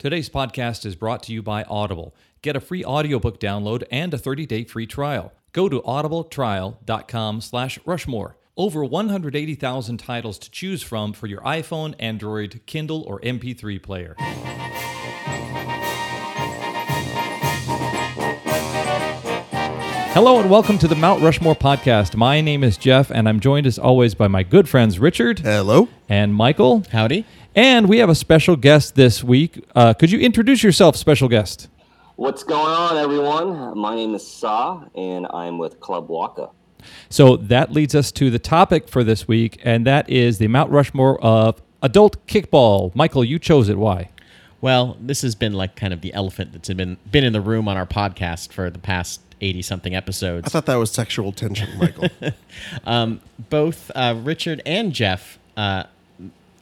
Today's podcast is brought to you by Audible. Get a free audiobook download and a 30-day free trial. Go to audibletrial.com slash rushmore. Over 180,000 titles to choose from for your iPhone, Android, Kindle, or MP3 player. Hello and welcome to the Mount Rushmore podcast. My name is Jeff, and I'm joined as always by my good friends Richard Hello. and Michael. Howdy. And we have a special guest this week. Uh, could you introduce yourself, special guest? What's going on, everyone? My name is Sa, and I'm with Club Waka. So that leads us to the topic for this week, and that is the Mount Rushmore of adult kickball. Michael, you chose it. Why? Well, this has been like kind of the elephant that's been been in the room on our podcast for the past eighty something episodes. I thought that was sexual tension, Michael. Both uh, Richard and Jeff uh,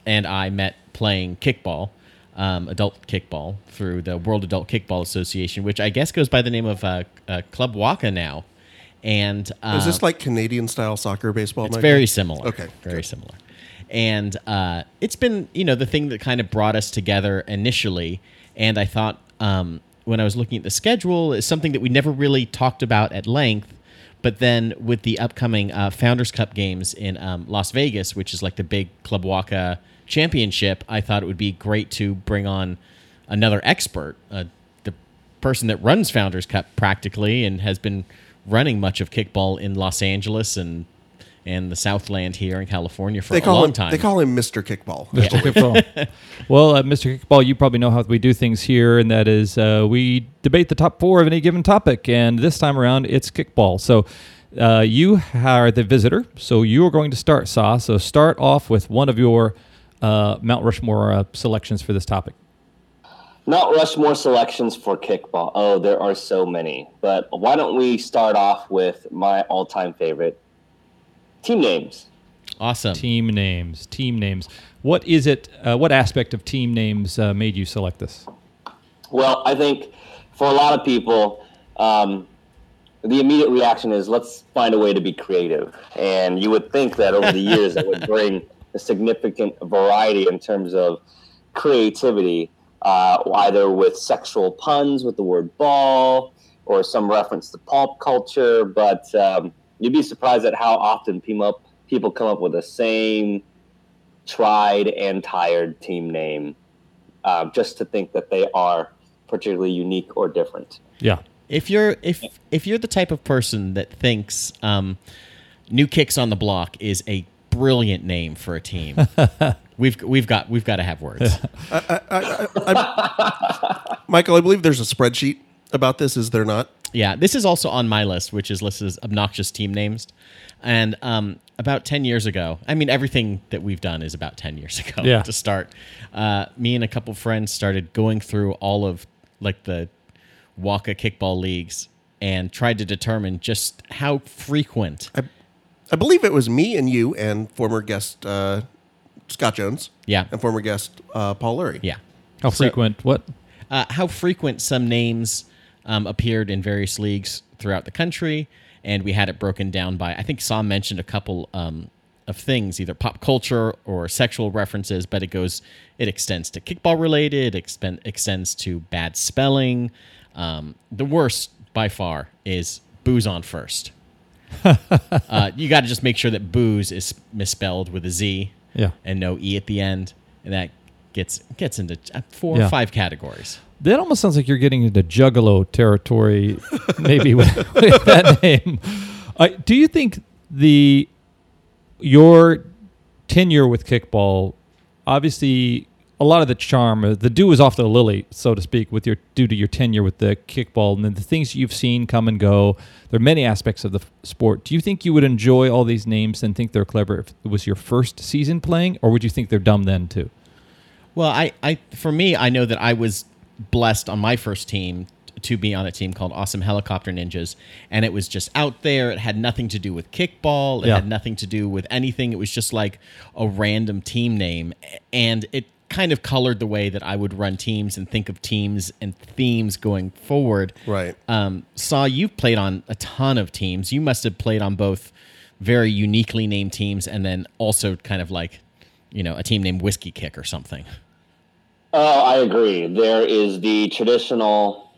and I met playing kickball, um, adult kickball, through the World Adult Kickball Association, which I guess goes by the name of uh, uh, Club Waka now. And uh, Is this like Canadian style soccer baseball? It's very similar. Okay, Very similar. And uh, it's been, you know, the thing that kind of brought us together initially. And I thought um, when I was looking at the schedule, is something that we never really talked about at length. But then with the upcoming uh, Founders Cup games in um, Las Vegas, which is like the big Club Waka championship, I thought it would be great to bring on another expert, uh, the person that runs Founders Cup practically and has been running much of kickball in Los Angeles and and the Southland here in California for They a call long him. time. They call him Mr. Kickball. Mr. Kickball. well, uh, Mr. Kickball, you probably know how we do things here, and that is uh, we debate the top four of any given topic, and this time around it's kickball. So uh, you are the visitor, so you are going to start, Sa. So start off with one of your uh, Mount Rushmore uh, selections for this topic. Mount Rushmore selections for kickball. Oh, there are so many. But why don't we start off with my all time favorite team names? awesome. Team names. Team names. What is it? Uh, what aspect of team names uh, made you select this? Well, I think for a lot of people, um, the immediate reaction is let's find a way to be creative. And you would think that over the years that would bring a significant variety in terms of creativity, uh, either with sexual puns with the word ball or some reference to pulp culture. But um, you'd be surprised at how often people, people come up with the same tried and tired team name uh, just to think that they are particularly unique or different. Yeah. If you're if if you're the type of person that thinks um, New Kicks on the Block is a brilliant name for a team, we've we've got we've got to have words. Michael, I believe there's a spreadsheet about this. Is there not? Yeah, this is also on my list, which is listed as obnoxious team names. And um, about 10 years ago, I mean, everything that we've done is about 10 years ago Yeah. to start. Uh, me and a couple friends started going through all of like the Waka kickball leagues and tried to determine just how frequent. I believe it was me and you and former guest uh, Scott Jones. Yeah. And former guest uh, Paul Lurie. Yeah. How So- frequent? What? uh, how frequent some names um, appeared in various leagues throughout the country, and we had it broken down by. I think Sam mentioned a couple um, of things, either pop culture or sexual references, but it goes, it extends to kickball related, expen- extends to bad spelling. Um, the worst by far is booze on first. uh, you got to just make sure that booze is misspelled with a Z Yeah. and no e at the end, and that gets gets into uh, four Yeah. or five categories. That almost sounds like you're getting into Juggalo territory, maybe with, with that name. Uh, do you think the your tenure with kickball, obviously, a lot of the charm, uh, the dew is off the lily, so to speak, with your due to your tenure with the kickball, and then the things you've seen come and go. There are many aspects of the f- sport. Do you think you would enjoy all these names and think they're clever if it was your first season playing, or would you think they're dumb then too? Well, I, I for me, I know that I was blessed on my first team to be on a team called Awesome Helicopter Ninjas, and it was just out there. It had nothing to do with kickball. It Yeah. had nothing to do with anything. It was just like a random team name, and it kind of colored the way that I would run teams and think of teams and themes going forward. Right. Um, Saw you've played on a ton of teams. You must have played on both very uniquely named teams and then also kind of like, you know, a team named Whiskey Kick or something. Oh, I agree. There is the traditional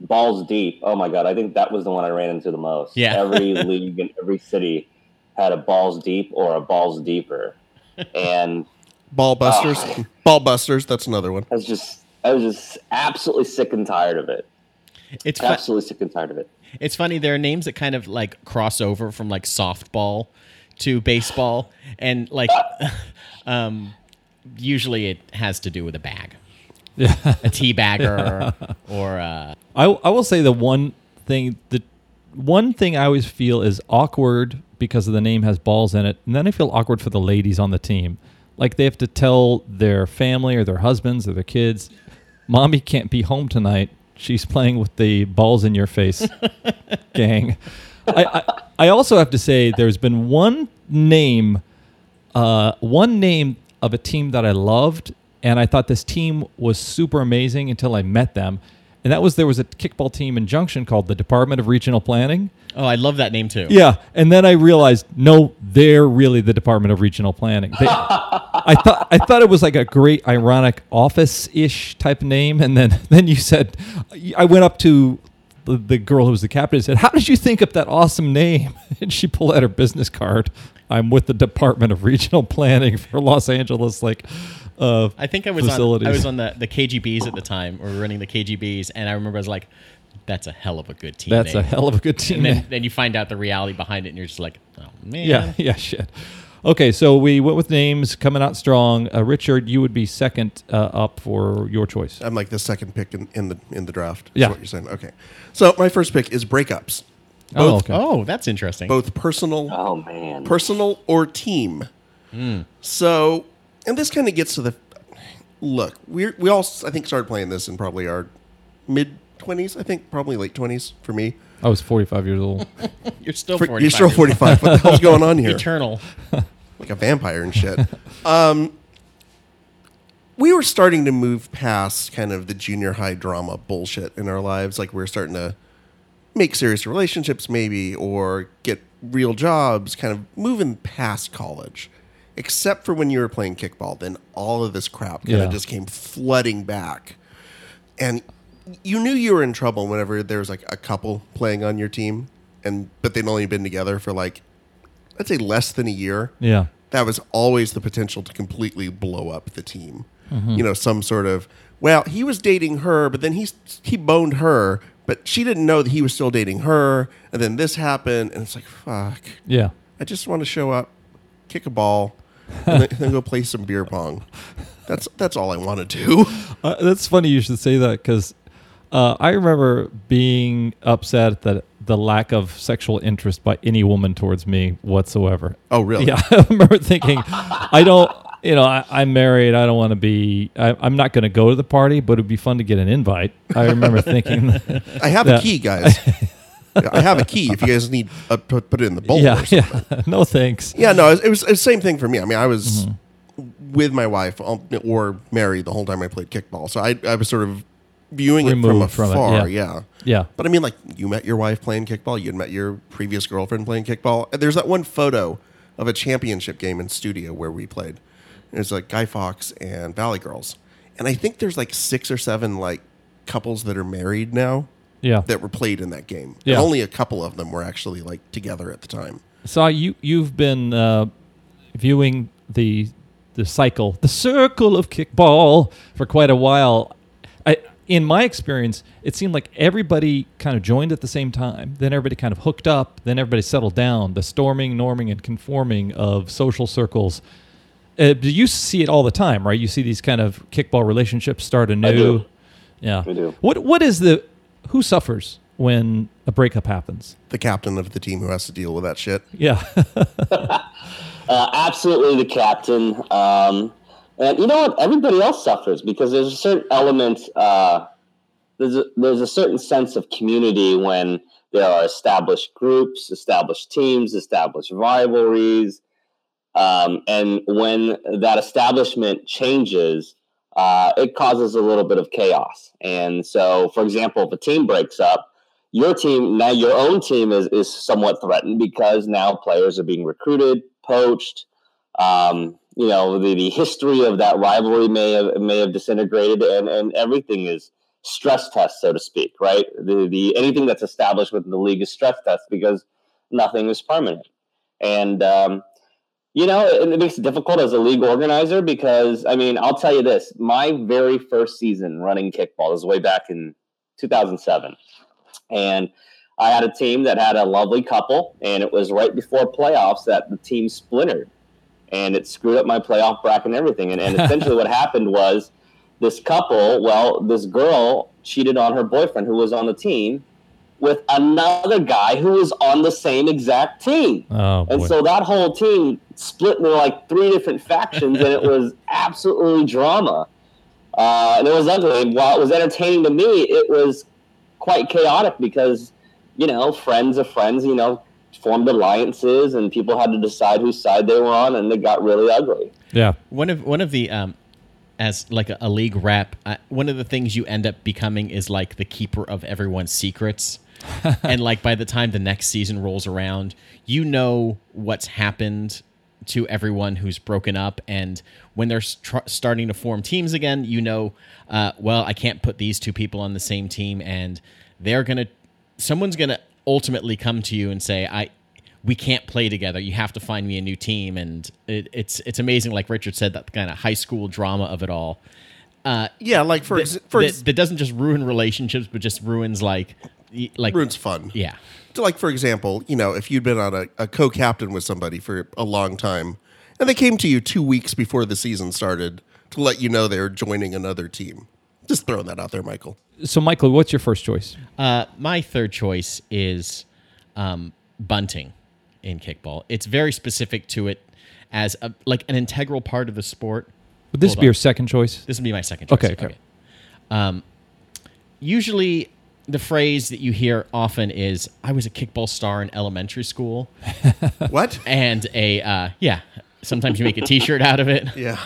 balls deep. Oh my god, I think that was the one I ran into the most. Yeah. Every league in every city had a balls deep or a balls deeper, and Ball busters. Oh. Ball busters. That's another one. I was just I was just absolutely sick and tired of it. It's fu- Absolutely sick and tired of it. it's funny. There are names that kind of like cross over from like softball to baseball, and like, um, usually it has to do with a bag, Yeah. a tea bagger, or uh, I I will say the one thing the one thing I always feel is awkward because of the name has balls in it, and then I feel awkward for the ladies on the team. Like they have to tell their family or their husbands or their kids, "Mommy can't be home tonight. She's playing with the balls in your face gang." I, I I also have to say there's been one name uh, one name of a team that I loved, and I thought this team was super amazing until I met them. And that was there was a kickball team in Junction called the Department of Regional Planning. oh, I love that name too. Yeah, and then I realized no, they're really the Department of Regional Planning. They, I thought I thought it was like a great ironic office-ish type name, and then then you said I went up to the, the girl who was the captain and said, "How did you think up that awesome name?" And she pulled out her business card. I'm with the Department of Regional Planning for Los Angeles, like. Uh, I think I was on. I was on the, the KGBs at the time, or running the KGBs, and I remember I was like, "That's a hell of a good team." That's a hell of a good team. And then, then you find out the reality behind it, and you're just like, "Oh man." Yeah, yeah, shit. Okay, so we went with names coming out strong. Uh, Richard, you would be second uh, up for your choice. I'm like the second pick in, in the in the draft. is Yeah. what you're saying. Okay, so my first pick is breakups, Oh, okay. Oh, that's interesting. both personal, Oh man. personal or team. So, and this kind of gets to the look. We we all I think started playing this in probably our mid twenties. I think probably late twenties for me. I was 45 years old. You're still For, 45 you're still 45. What the hell's going on here? Eternal. like a vampire and shit. um, we were starting to move past kind of the junior high drama bullshit in our lives. Like we are starting to make serious relationships, maybe, or get real jobs. Kind of moving past college, except for when you were playing kickball. Then all of this crap kind Yeah. of just came flooding back, and you knew you were in trouble whenever there was like a couple playing on your team, and but they'd only been together for like I'd say less than a year Yeah. that was always the potential to completely blow up the team. Mm-hmm. You know, some sort of well, he was dating her, but then he he boned her, but she didn't know that he was still dating her, and then this happened, and it's like fuck. Yeah. I just want to show up, kick a ball, and then, go play some beer pong. That's that's all I want to do. Uh, that's funny you should say that because uh, I remember being upset that the lack of sexual interest by any woman towards me whatsoever. Oh, really? Yeah, I remember thinking, I don't, you know, I, I'm married. I don't want to be. I, I'm not going to go to the party, but it'd be fun to get an invite. I remember thinking, I have Yeah. a key, guys. I have a key. If you guys need, uh, put, put it in the bowl. yeah, or something. yeah, no thanks. Yeah, no, it was, it was the same thing for me. I mean, I was Mm-hmm. with my wife um, or married the whole time I played kickball, so I, I was sort of viewing it from Removed from it, afar. yeah. yeah. Yeah, But I mean, like you met your wife playing kickball, you had met your previous girlfriend playing kickball. And There's that one photo of a championship game in studio where we played. There's like Guy Fox and Valley Girls, and I think there's like six or seven like couples that are married now yeah. that were played in that game. Yeah. And only a couple of them were actually like together at the time. So you you've been uh, viewing the the cycle, the circle of kickball for quite a while. I, in my experience, it seemed like everybody kind of joined at the same time. Then everybody kind of hooked up. Then everybody settled down. The storming, norming, and conforming of social circles. Uh, you see it all the time, right? You see these kind of kickball relationships start anew. do. Yeah. I do. What What is the who suffers when a breakup happens? The captain of the team who has to deal with that shit. Yeah. Uh, absolutely the captain. Um, and you know what? Everybody else suffers because there's a certain element, uh, there's, a, there's a certain sense of community when there are established groups, established teams, established rivalries. Um, and when that establishment changes, uh, it causes a little bit of chaos. And so, for example, if a team breaks up, your team now your own team is is somewhat threatened because now players are being recruited, poached. Um, you know the, the history of that rivalry may have may have disintegrated, and and everything is stress test, so to speak, right? The the anything that's established within the league is stress test because nothing is permanent, and um, you know it, it makes it difficult as a league organizer because I mean I'll tell you this: my very first season running kickball was way back in 2007, and I had a team that had a lovely couple, and it was right before playoffs that the team splintered, and it screwed up my playoff bracket and everything. And, and essentially, what happened was this couple, well, this girl cheated on her boyfriend who was on the team with another guy who was on the same exact team. Oh, and boy. so that whole team split into like three different factions, and it was absolutely drama. Uh, and it was ugly. And While it was entertaining to me, it was quite chaotic because, you know, friends of friends, you know, formed alliances and people had to decide whose side they were on, and it got really ugly. yeah. One of one of the um, as like a, a league rep, uh, one of the things you end up becoming is like the keeper of everyone's secrets. and like by the time the next season rolls around, you know what's happened to everyone who's broken up, and when they're starting to form teams again, you know, uh, well, I can't put these two people on the same team, and they're gonna, someone's gonna ultimately come to you and say, I, we can't play together. You have to find me a new team, and it, it's it's amazing. Like Richard said, that kind of high school drama of it all. Uh, Yeah, like for ex- for that, ex- that doesn't just ruin relationships, but just ruins like like ruins fun. Yeah, So, like for example, you know, if you'd been on a, a co-captain with somebody for a long time, and they came to you two weeks before the season started to let you know they were joining another team, just throwing that out there, Michael. So, Michael, what's your first choice? Uh, my third choice is um, bunting in kickball. It's very specific to it as a, like an integral part of the sport. Would this Hold be on. your second choice? This would be my second choice. Okay, okay. Um, usually, the phrase that you hear often is, "I was a kickball star in elementary school," What? and a uh, yeah. Sometimes you make a T-shirt out of it. yeah.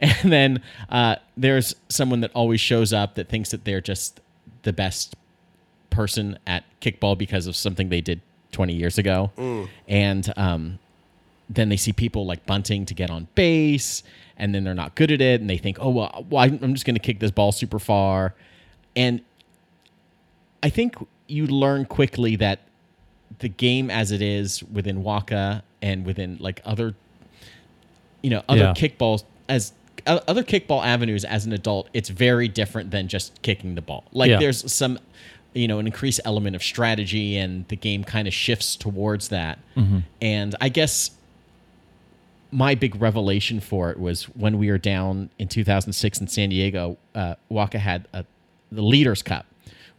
And then uh, there's someone that always shows up that thinks that they're just the best person at kickball because of something they did 20 years ago. And um, then they see people like bunting to get on base, and then they're not good at it, and they think, oh, well, well I'm just going to kick this ball super far. And I think you learn quickly that the game as it is within Waka and within like other you know other Yeah. kickballs as o- other kickball avenues as an adult it's very different than just kicking the ball like Yeah. there's some you know an increased element of strategy and the game kind of shifts towards that and i guess my big revelation for it was when we were down in 2006 in san diego uh, waka had a, the leaders cup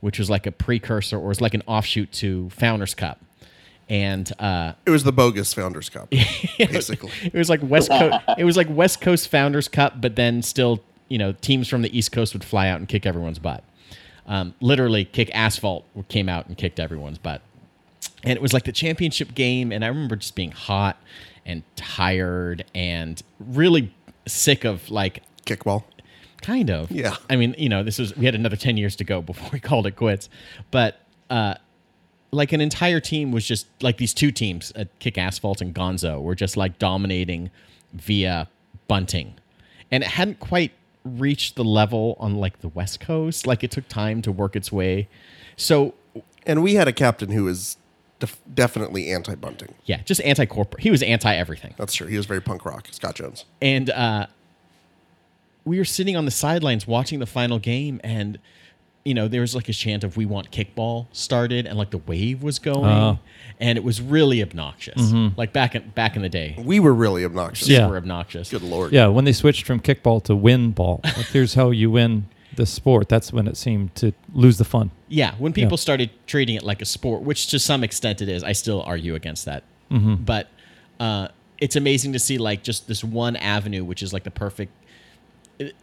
which was like a precursor or was like an offshoot to founders cup and uh, It was the bogus Founders Cup, basically. it was like West Coast. it was like West Coast Founders Cup, but then still, you know, teams from the East Coast would fly out and kick everyone's butt. Um, literally, kick asphalt came out and kicked everyone's butt. And it was like the championship game, and I remember just being hot and tired and really sick of like Kickball. Kind of Yeah. i mean you know this was we had another 10 years to go before we called it quits but uh like an entire team was just like these two teams uh, kick asphalt and gonzo were just like dominating via bunting and it hadn't quite reached the level on like the west coast like it took time to work its way so And we had a captain who was def- definitely anti-bunting. yeah just anti-corporate he was anti-everything That's true. He was very punk rock, Scott Jones. and uh, we were sitting on the sidelines watching the final game, and you know there was like a chant of "We want kickball" started, and like the wave was going, Oh. and it was really obnoxious. Mm-hmm. Like back in back in the day, We were really obnoxious. Yeah. super obnoxious. Good lord. Yeah, when they switched from kickball to win ball, like here's how you win the sport. That's when it seemed to lose the fun. Yeah, when people Yeah. started treating it like a sport, which to some extent it is, I still argue against that. Mm-hmm. But uh, it's amazing to see like just this one avenue, which is like the perfect,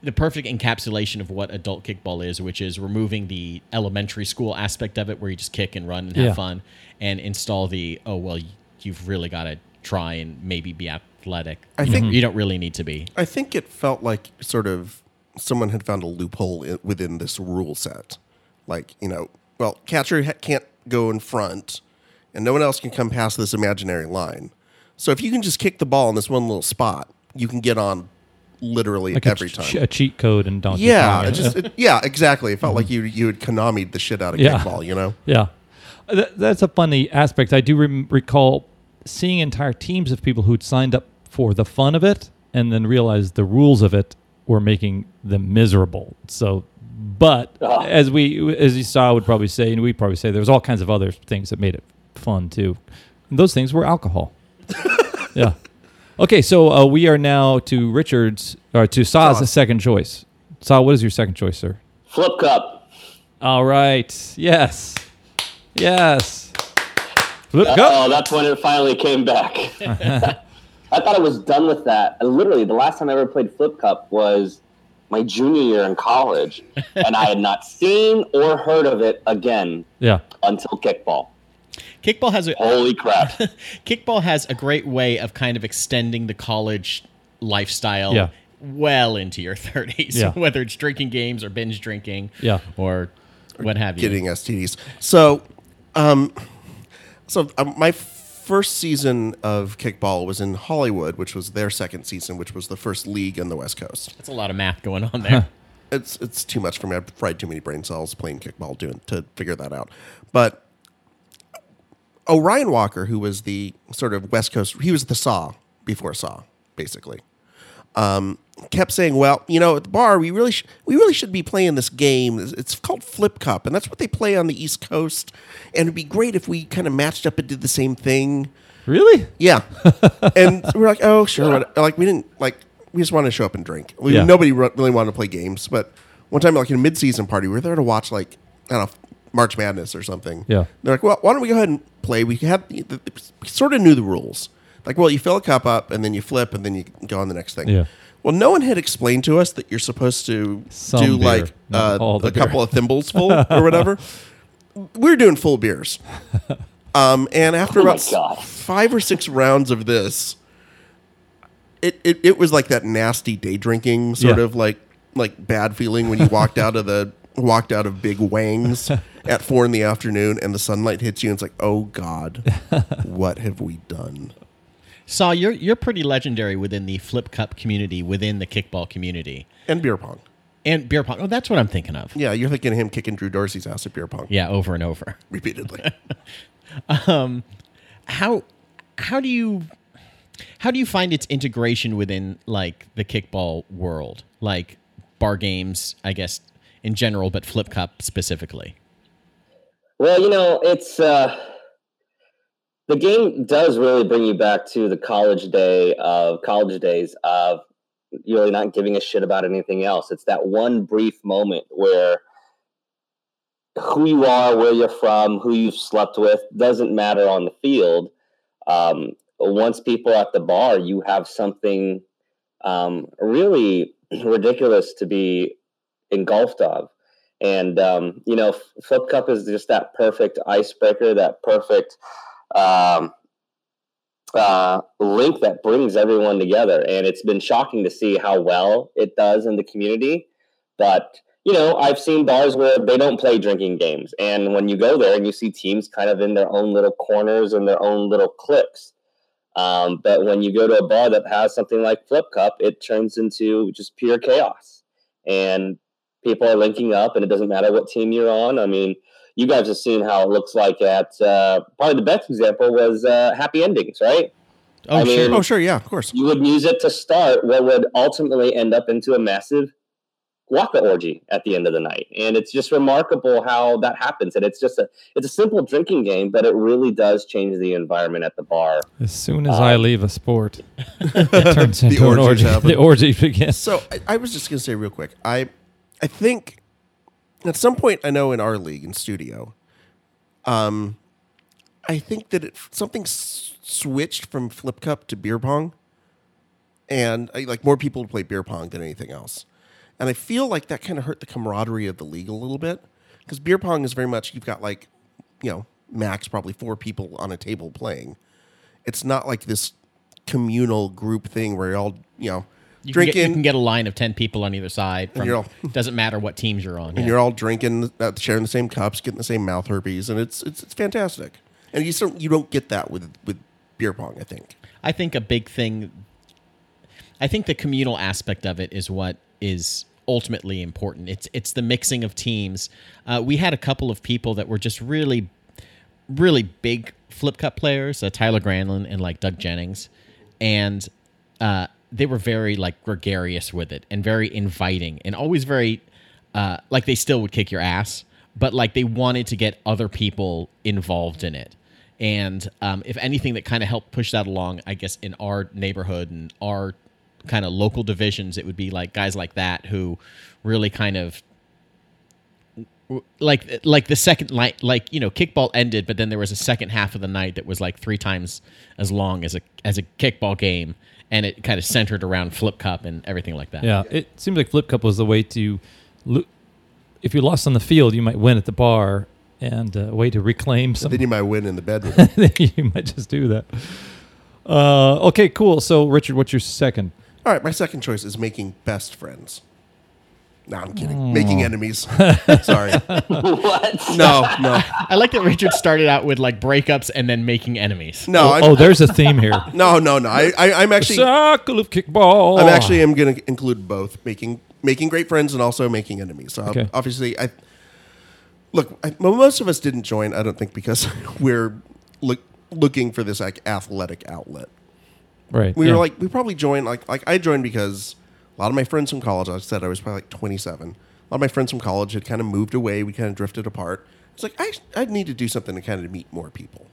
the perfect encapsulation of what adult kickball is, which is removing the elementary school aspect of it, where you just kick and run and have Yeah. fun, and install the oh well, you've really got to try and maybe be athletic. I You think- don't- you don't really need to be. I think it felt like sort of someone had found a loophole within this rule set. Like, you know, well, catcher can't go in front and no one else can come past this imaginary line. So if you can just kick the ball in this one little spot, you can get on literally like every a, time. a cheat code and Donkey yeah, Kong. it just it, yeah, exactly. It felt like you you had Konami'd the shit out of Yeah. kickball. You know, Yeah, Th- that's a funny aspect. I do rem- recall seeing entire teams of people who'd signed up for the fun of it and then realized the rules of it were making them miserable. So, but Ah. as we, as you saw, I would probably say, and we probably say, there was all kinds of other things that made it fun too. And those things were alcohol. yeah. Okay, so uh, we are now to Richard's or to Saw's Saw. second choice. Saw, what is your second choice, sir? Flip cup. All right. Yes. Yes. Flip cup. Oh, that's when it finally came back. I thought I was done with that. And literally, the last time I ever played Flip Cup was my junior year in college, and I had not seen or heard of it again Yeah. until kickball. Kickball has a Holy crap! kickball has a great way of kind of extending the college lifestyle Yeah. well into your 30s, Yeah. whether it's drinking games or binge drinking Yeah. or what have you. getting STDs. So, um, so um, my first season of kickball was in Hollywood, which was their second season, which was the first league on the West Coast. That's a lot of math going on there. It's it's too much for me. I've fried too many brain cells playing kickball doing to figure that out. But Orion Walker, who was the sort of West Coast, he was the Saw before Saw, basically. Um, kept saying, "Well, you know, at the bar, we really sh- we really should be playing this game. It's- called Flip Cup, and that's what they play on the East Coast. And it'd be great if we kind of matched up and did the same thing." Really? Yeah, and we're like, "Oh, sure." what- Like we didn't like we just wanted to show up and drink. We, Yeah. Nobody re- really wanted to play games, but one time, like in a mid-season party, we were there to watch like I don't know March Madness or something. Yeah. They're like, well, why don't we go ahead and play? We had we sort of knew the rules. Like, well, you fill a cup up and then you flip and then you go on the next thing. Yeah. Well, no one had explained to us that you're supposed to Some do beer, like uh, all the a couple of thimbles full or whatever. We were doing full beers. Um, and after Oh about God. five or six rounds of this, it, it, it was like that nasty day drinking sort Yeah. of like like bad feeling when you walked out of the walked out of Big Wangs at four in the afternoon and the sunlight hits you and it's like, oh God, what have we done? Saw, you're you're pretty legendary within the flip cup community, within the kickball community, And beer pong. and beer pong. Oh, that's what I'm thinking of. Yeah, you're thinking of him kicking Drew Dorsey's ass at beer pong Yeah, over and over. repeatedly. Um, how how do you how do you find its integration within like the kickball world, like bar games, I guess in general, but flip cup specifically? Well, you know, it's uh, the game does really bring you back to the college day of college days of really not giving a shit about anything else. It's that one brief moment where who you are, where you're from, who you've slept with doesn't matter on the field. Um, once people at the bar, you have something um, really ridiculous to be engulfed of. And um, you know, Flip Cup is just that perfect icebreaker, that perfect um, uh, link that brings everyone together. And it's been shocking to see how well it does in the community. But you know, I've seen bars where they don't play drinking games, and when you go there and you see teams kind of in their own little corners and their own little cliques. Um, but when you go to a bar that has something like Flip Cup, it turns into just pure chaos. And people are linking up, and it doesn't matter what team you're on. I mean, you guys have seen how it looks like at uh, probably the best example was uh, Happy Endings, right? Oh, I mean- sure. oh, sure, yeah, of course. You would use it to start what would ultimately end up into a massive guaca orgy at the end of the night, and it's just remarkable how that happens. And it's just a it's a simple drinking game, but it really does change the environment at the bar. As soon as I leave a sport, it turns The into an orgy. happen. The orgy begins. So I, I was just gonna say real quick. I I think at some point I know in our league in studio, um, I think that it, something s- switched from flip cup to beer pong, and I, like more people play beer pong than anything else, and I feel like that kind of hurt the camaraderie of the league a little bit. Because beer pong is very much you've got like you know max probably four people on a table playing. It's not like this communal group thing where you're all you know You can, get, you can get a line of 10 people on either side. From, you're all- doesn't matter what teams you're on. and yeah. you're all drinking, uh, sharing the same cups, getting the same mouth herpes, and it's it's, it's fantastic. And you don't you don't get that with with beer pong. I think. I think a big thing. I think the communal aspect of it is what is ultimately important. It's it's the mixing of teams. Uh, we had a couple of people that were just really, really big flip cup players, uh, Tyler Granlund and like Doug Jennings, and uh, they were very like gregarious with it and very inviting and always very uh, like they still would kick your ass, but like they wanted to get other people involved in it. And um, if anything that kind of helped push that along, I guess in our neighborhood and our kind of local divisions, it would be like guys like that who really kind of like like the second like like you know kickball ended but then there was a second half of the night that was like three times as long as a as a kickball game and it kind of centered around flip cup and everything like that Yeah, it seems like Flip Cup was the way to, lo- if you lost on the field, you might win at the bar, and a way to reclaim some. then you might win in the bedroom. you might just do that. Uh, okay, cool. So, Richard, what's your second? All right, my second choice is making best friends. No, I'm kidding. Hmm. Making enemies. Sorry. what? No, no, i like that richard started out with like breakups and then making enemies no. oh, oh, there's a theme here. no, no, no. I, I, I'm actually, Circle of kickball. I'm actually am going to include both making making great friends and also making enemies. So Okay. obviously, I look. I, well, most of us didn't join. I don't think because we're look, looking for this like athletic outlet. right. We yeah. were like, we probably joined like like I joined because a lot of my friends from college. I said I was probably like 27. A lot of my friends from college had kind of moved away. We kind of drifted apart. It's like I I need to do something to kind of meet more people.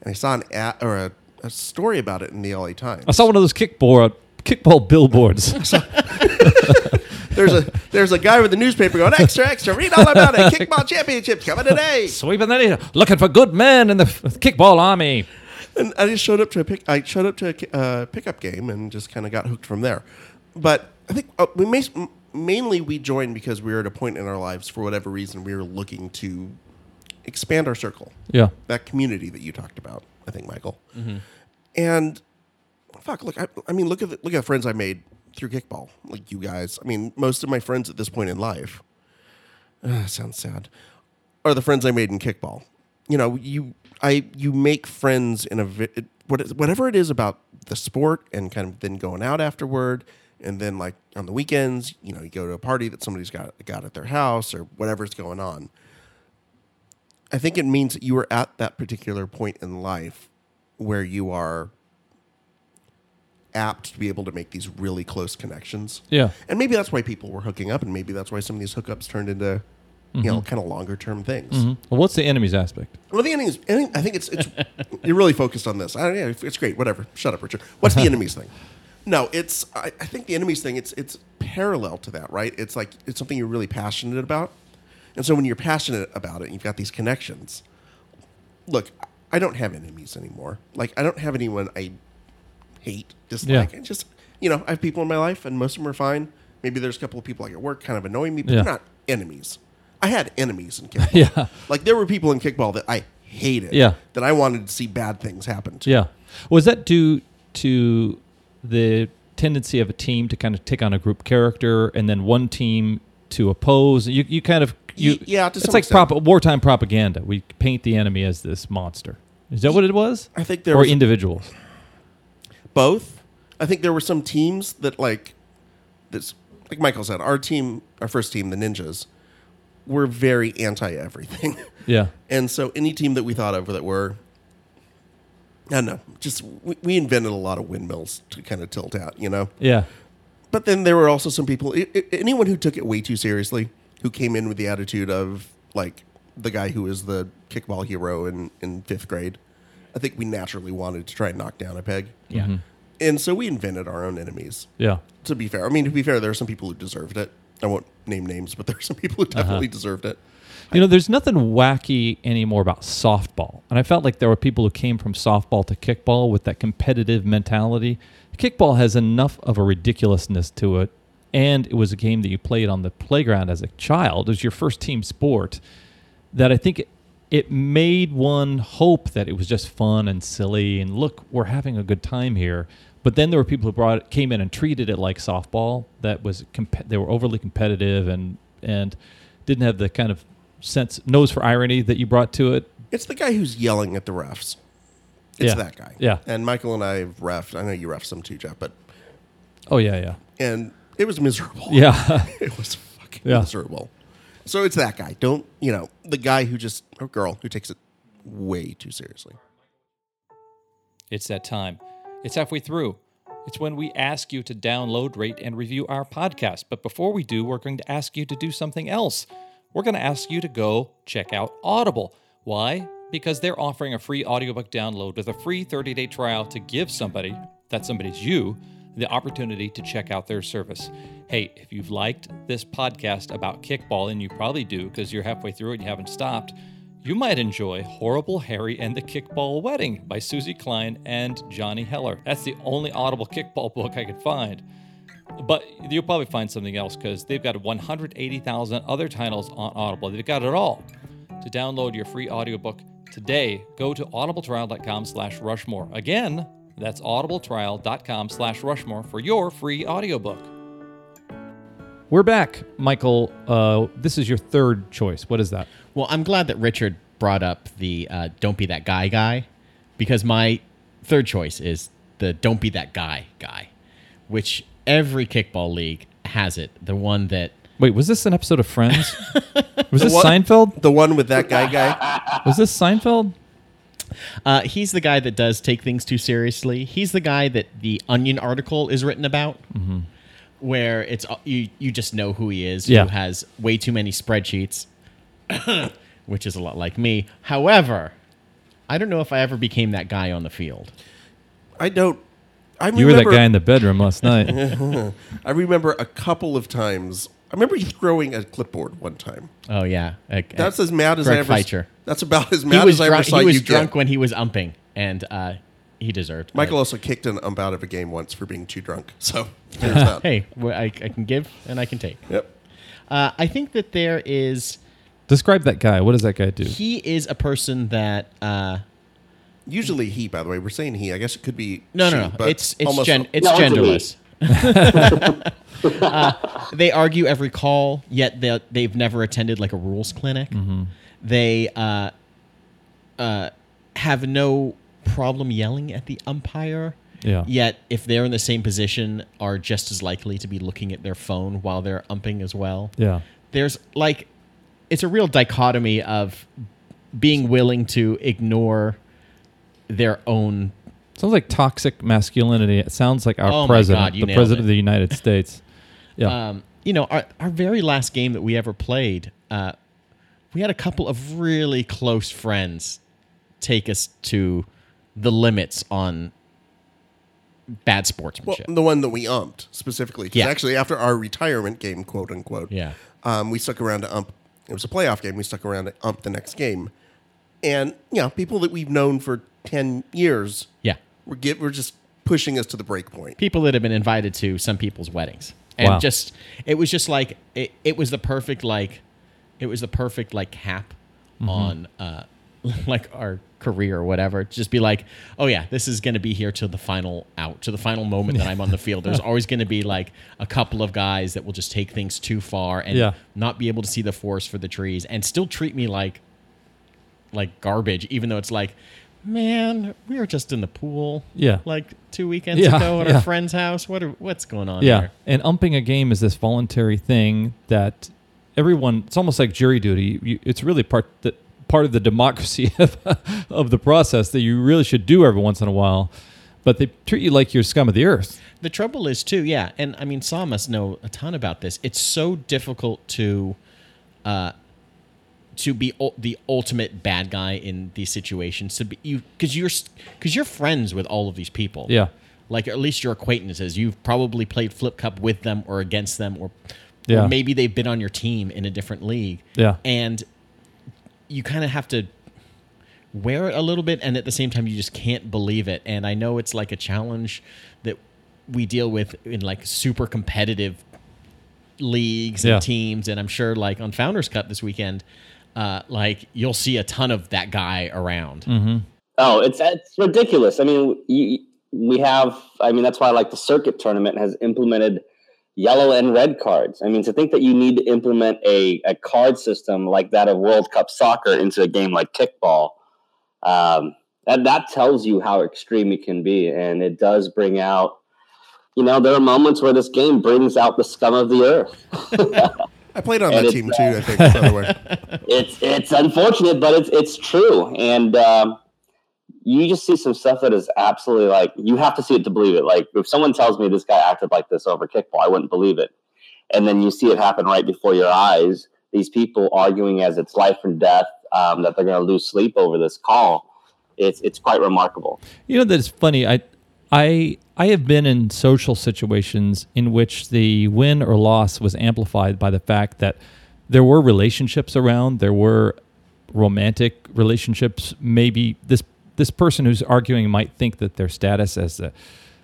And I saw an ad, or a, a story about it in the LA Times. I saw one of those kickball kickball billboards. There's a there's a guy with a newspaper going extra extra. Read all about it. Kickball championships coming today. Sweeping the needle, looking for good men in the kickball army. And I just showed up to a pick. I showed up to a uh, pickup game and just kind of got hooked from there. But I think uh, we may, mainly we joined because we were at a point in our lives for whatever reason we were looking to expand our circle, Yeah. that community that you talked about. I think Michael. And fuck, look. I, I mean, look at the, look at the friends I made through kickball. Like you guys. I mean, most of my friends at this point in life. Uh, sounds sad. Are the friends I made in kickball? You know, you I you make friends in a what is, whatever it is about the sport, and kind of then going out afterward, and then like on the weekends, you know, you go to a party that somebody's got got at their house or whatever's going on. I think it means that you are at that particular point in life where you are apt to be able to make these really close connections. Yeah. And maybe that's why people were hooking up, and maybe that's why some of these hookups turned into, you know, kind of longer term things. Mhm. Well, what's the enemies aspect? Well, the enemies. I think, I think it's it's you're really focused on this. I don't know. It's great. Whatever. Shut up, Richard. What's the enemies thing? No, it's. I, I think the enemies thing. It's it's parallel to that, right? It's like it's something you're really passionate about, and so when you're passionate about it, and you've got these connections. Look, I don't have enemies anymore. Like I don't have anyone I hate, dislike. Yeah. I just you know I have people in my life, and most of them are fine. Maybe there's a couple of people like at work kind of annoying me, but Yeah. they're not enemies. I had enemies in kickball. Yeah. Like there were people in kickball that I hated. Yeah. That I wanted to see bad things happen to. Yeah. Was that due to the tendency of a team to kind of take on a group character and then one team to oppose? You, you kind of you yeah, to it's like prop, wartime propaganda. We paint the enemy as this monster. Is that what it was? I think there or was individuals. both. I think there were some teams that like this like Michael said, our team, our first team, the Ninjas, were very anti everything. Yeah. and so any team that we thought of that were I don't know, just we, we invented a lot of windmills to kind of tilt out, you know. Yeah. But then there were also some people, i i anyone who took it way too seriously, who came in with the attitude of like the guy who was the kickball hero in, in fifth grade. I think we naturally wanted to try and knock down a peg. Yeah. Mm-hmm. And so we invented our own enemies, Yeah. to be fair. I mean, to be fair, there are some people who deserved it. I won't name names, but there are some people who uh-huh. definitely deserved it. You know, there's nothing wacky anymore about softball. And I felt like there were people who came from softball to kickball with that competitive mentality. Kickball has enough of a ridiculousness to it. And it was a game that you played on the playground as a child. It was your first team sport that I think it, made one hope that it was just fun and silly and look, we're having a good time here. But then there were people who brought it, came in and treated it like softball. That was comp- they were overly competitive and and didn't have the kind of sense nose for irony that you brought to it. It's the guy who's yelling at the refs. It's Yeah. that guy. Yeah. And Michael and I have refed. I know you ref some too, Jeff, but Oh yeah, yeah, and it was miserable. yeah. it was fucking Yeah. miserable. So it's that guy. Don't you know the guy who just or girl who takes it way too seriously. It's that time. It's halfway through. It's when we ask you to download, rate, and review our podcast. But before we do, we're going to ask you to do something else. We're going to ask you to go check out Audible. Why? Because they're offering a free audiobook download with a free 30 day trial to give somebody, that somebody's you, the opportunity to check out their service. Hey, if you've liked this podcast about kickball, and you probably do because you're halfway through it and you haven't stopped, you might enjoy Horrible Harry and the Kickball Wedding by Suzy Kline and Johnny Heller. That's the only audible kickball book I could find. But you'll probably find something else because they've got 180,000 other titles on Audible. They've got it all. To download your free audiobook today, go to audibletrial.com slash rushmore. Again, that's audibletrial.com slash rushmore for your free audiobook. We're back. Michael, uh, this is your third choice. What is that? Well, I'm glad that Richard brought up the uh, "Don't be that guy" guy, because my third choice is the "Don't be that guy" guy, which every kickball league has it. The one that Wait, was this an episode of Friends? was this what? Seinfeld? The one with that guy guy. Was this Seinfeld? uh, he's the guy that does take things too seriously. He's the guy that the Onion article is written about, where it's uh, you you just know who he is. Yeah. Who has way too many spreadsheets, which is a lot like me. However, I don't know if I ever became that guy on the field. I don't. I You were that guy in the bedroom last night. I remember a couple of times. I remember you throwing a clipboard one time. Oh yeah, Uh, That's as mad as Greg I ever. Feitcher. That's about as mad was as I ever drunk. saw He was you drunk get. when he was umping, and uh, he deserved. Michael it. also kicked an ump out of a game once for being too drunk. So there's that. hey, well, I, I can give and I can take. Yep. Uh, I think that there is. Describe that guy. What does that guy do? He is a person that. Uh, Usually he, by the way, we're saying he. I guess it could be no, she, no, no. but It's it's almost gen, it's No, it's a genderless. uh, they argue every call, yet they they've never attended like a rules clinic. They uh, uh, have no problem yelling at the umpire. Yeah. Yet, if they're in the same position, are just as likely to be looking at their phone while they're umping as well. Yeah. There's like, it's a real dichotomy of being willing to ignore their own Sounds like toxic masculinity. It sounds like our Oh my president, God, you the nailed president it. of the United States. Yeah. um, you know, our, our very last game that we ever played, uh, we had a couple of really close friends take us to the limits on bad Well, sportsmanship. the one that we umped specifically. 'Cause Yeah. Actually, after our retirement game, quote unquote. Yeah. Um, we stuck around to ump. It was a playoff game. We stuck around to ump the next game, and yeah, people that we've known for ten years yeah. were get were just pushing us to the break point. People that have been invited to some people's weddings. And Wow. just, it was just like, it, it was the perfect, like, it was the perfect, like, cap on, uh, like our career or whatever. Just be like, oh yeah, this is going to be here till the final out, to the final moment that I'm on the field. There's always going to be like a couple of guys that will just take things too far and Yeah. not be able to see the forest for the trees and still treat me like like garbage, even though it's like, man, we were just in the pool, Yeah. like two weekends Yeah, ago at yeah. our friend's house. What are, what's going on? yeah. here? And umping a game is this voluntary thing that everyone, it's almost like jury duty. You, it's really part part of the democracy of, of the process that you really should do every once in a while. But they treat you like you're scum of the earth. The trouble is too, yeah, and I mean, Saul must know a ton about this. It's so difficult to, uh, to be ul- the ultimate bad guy in these situations. To be you because you're because you're friends with all of these people. Yeah. like at least your acquaintances. You've probably played flip cup with them or against them, or, Yeah. or maybe they've been on your team in a different league. Yeah. and you kind of have to wear it a little bit and at the same time you just can't believe it and i know it's like a challenge that we deal with in like super competitive leagues and Yeah. teams and i'm sure like on founders cup this weekend uh, like you'll see a ton of that guy around Oh, it's it's ridiculous. I mean, you, we have. I mean, that's why like the circuit tournament has implemented yellow and red cards. I mean, to think that you need to implement a, a card system like that of World Cup soccer into a game like kickball, um, that that tells you how extreme it can be, and it does bring out you know, there are moments where this game brings out the scum of the earth. I played on And that team uh, too. I think. By the way, it's it's unfortunate, but it's it's true, and um, you just see some stuff that is absolutely like you have to see it to believe it. Like if someone tells me this guy acted like this over kickball, I wouldn't believe it, and then you see it happen right before your eyes. These people arguing as it's life and death um, that they're going to lose sleep over this call. It's it's quite remarkable. You know that it's funny. I, I, I have been in social situations in which the win or loss was amplified by the fact that there were relationships around. There were romantic relationships. Maybe this this person who's arguing might think that their status as the